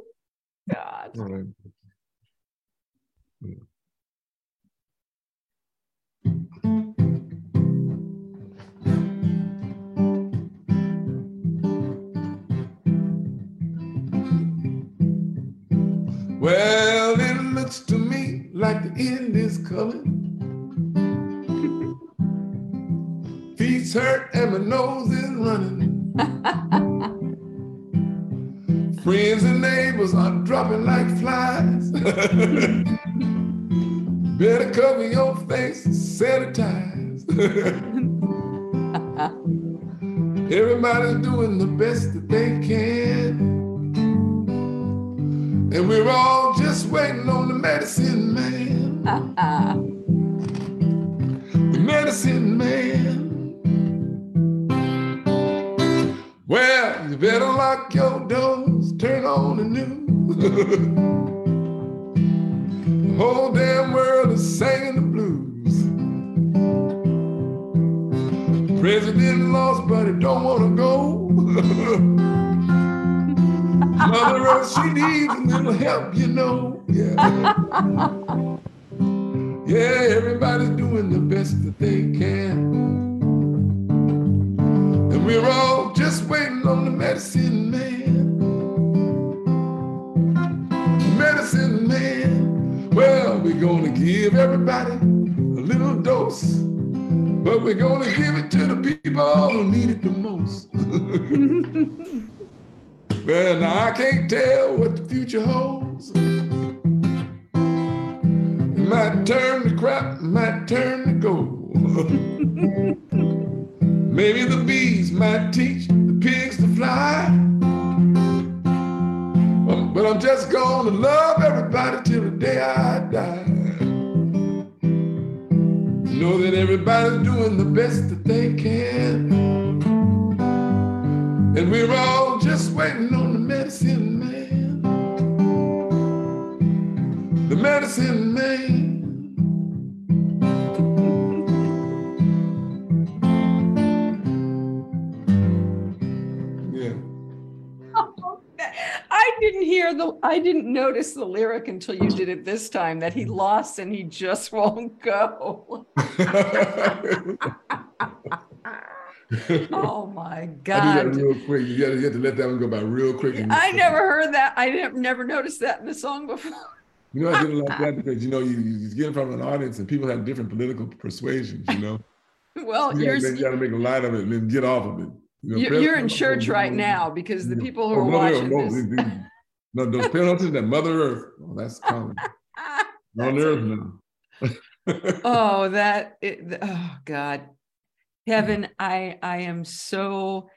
god all right. Coming. Feet's hurt and my nose is running. Friends and neighbors are dropping like flies. Better cover your face, and sanitize. Everybody's doing the best that they can. And we're all just waiting on the medicine Mother Earth, she needs a little help, you know. Yeah. yeah, everybody's doing the best that they can. And we're all just waiting on the medicine man. medicine man. Well, we're gonna give everybody a little dose. But we're gonna give now I can't tell what the future holds. It might turn to crap, might turn to gold. Maybe the bees might teach the pigs to fly. Um, but I'm just gonna love everybody till the day I die. Know that everybody's doing lyric until you did it this time that he lost and he just won't go. oh my god. I do that real quick. You got, you have to let that one go by real quick. I never heard that. I never, never noticed that in the song before. You know, I didn't like that because you know you, you get from an audience and people have different political persuasions. You know. well, you you're got, you got to make a light of it and then get off of it. You know, you're in church right now because the people who oh, are oh, watching no, this. No, those penalties that Mother Earth. Oh, that's common. on Earth now. oh, that. It, oh God, Kevin, I I am so.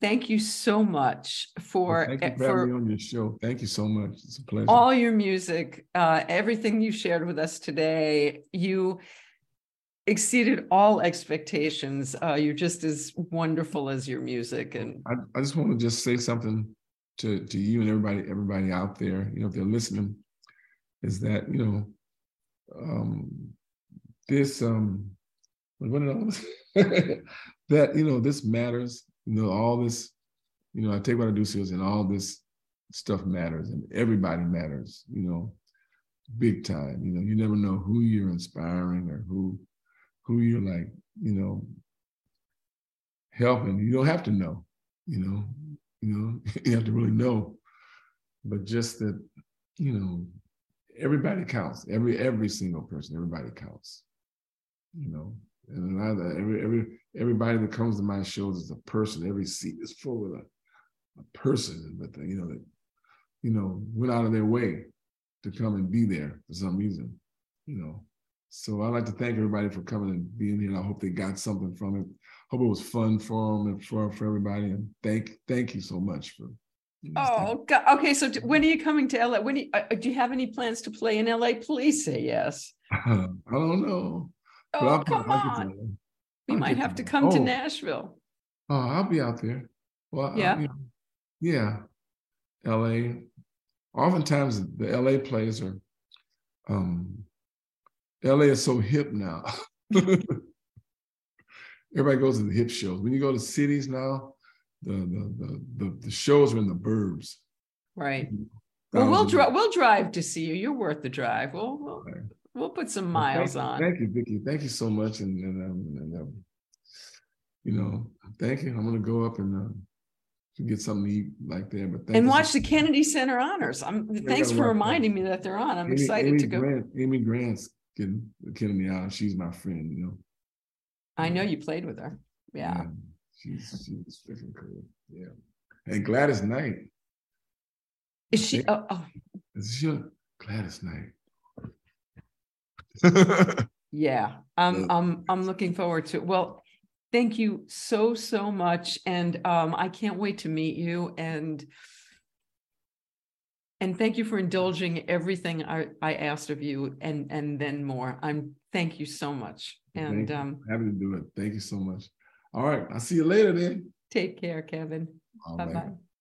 Thank you so much for well, thank you for, for having me on your show. Thank you so much. It's a pleasure. All your music, uh, everything you shared with us today. You exceeded all expectations. Uh, you're just as wonderful as your music. And I, I just want to just say something to, to you and everybody, everybody out there, you know, if they're listening, is that, you know, um, this, um, what did I that, you know, this matters, you know, all this, you know, I take what I do seriously and all this stuff matters and everybody matters, you know, big time. You know, you never know who you're inspiring or who who you're like, you know, helping. You don't have to know, you know, you know, you have to really know. But just that, you know, everybody counts. Every every single person, everybody counts. You know, and a lot of every every everybody that comes to my shows is a person. Every seat is full with a, a person, but you know that you know went out of their way to come and be there for some reason. You know, so I'd like to thank everybody for coming and being here. I hope they got something from it. Hope it was fun for them and for, for everybody. And thank thank you so much for. Oh, God. okay. So when are you coming to LA? When do you, uh, do you have any plans to play in LA? Please say yes. I don't know. Oh, I'll, come I'll on. We might have to come oh. to Nashville. Oh, I'll be out there. Well, yeah, you know, yeah. LA. Oftentimes the LA plays are um, LA is so hip now. Everybody goes to the hip shows. When you go to cities now, the the the the, the shows are in the burbs. Right. Well, we'll drive. We'll drive to see you. You're worth the drive. We'll we'll, we'll put some miles well, on. Thank you, Vicki. Thank you so much. And, and, um, and um, you know, thank you. I'm gonna go up and uh, get something to eat like there. But and watch the Kennedy Center honors. I'm thanks for reminding me that they're on. I'm Amy, excited Amy to go. Grant, Amy Grant's getting the Kennedy out. She's my friend, you know. I know you played with her. Yeah. yeah she's she's freaking cool. Yeah. And Gladys Knight. Is she? Oh, oh. Is she a Gladys Knight? yeah, I'm I'm I'm looking forward to. It. Well, thank you so so much, and um, I can't wait to meet you and. And thank you for indulging everything I, I asked of you and and then more. I'm thank you so much. And um happy to do it. Thank you so much. All right. I'll see you later then. Take care, Kevin. Bye bye.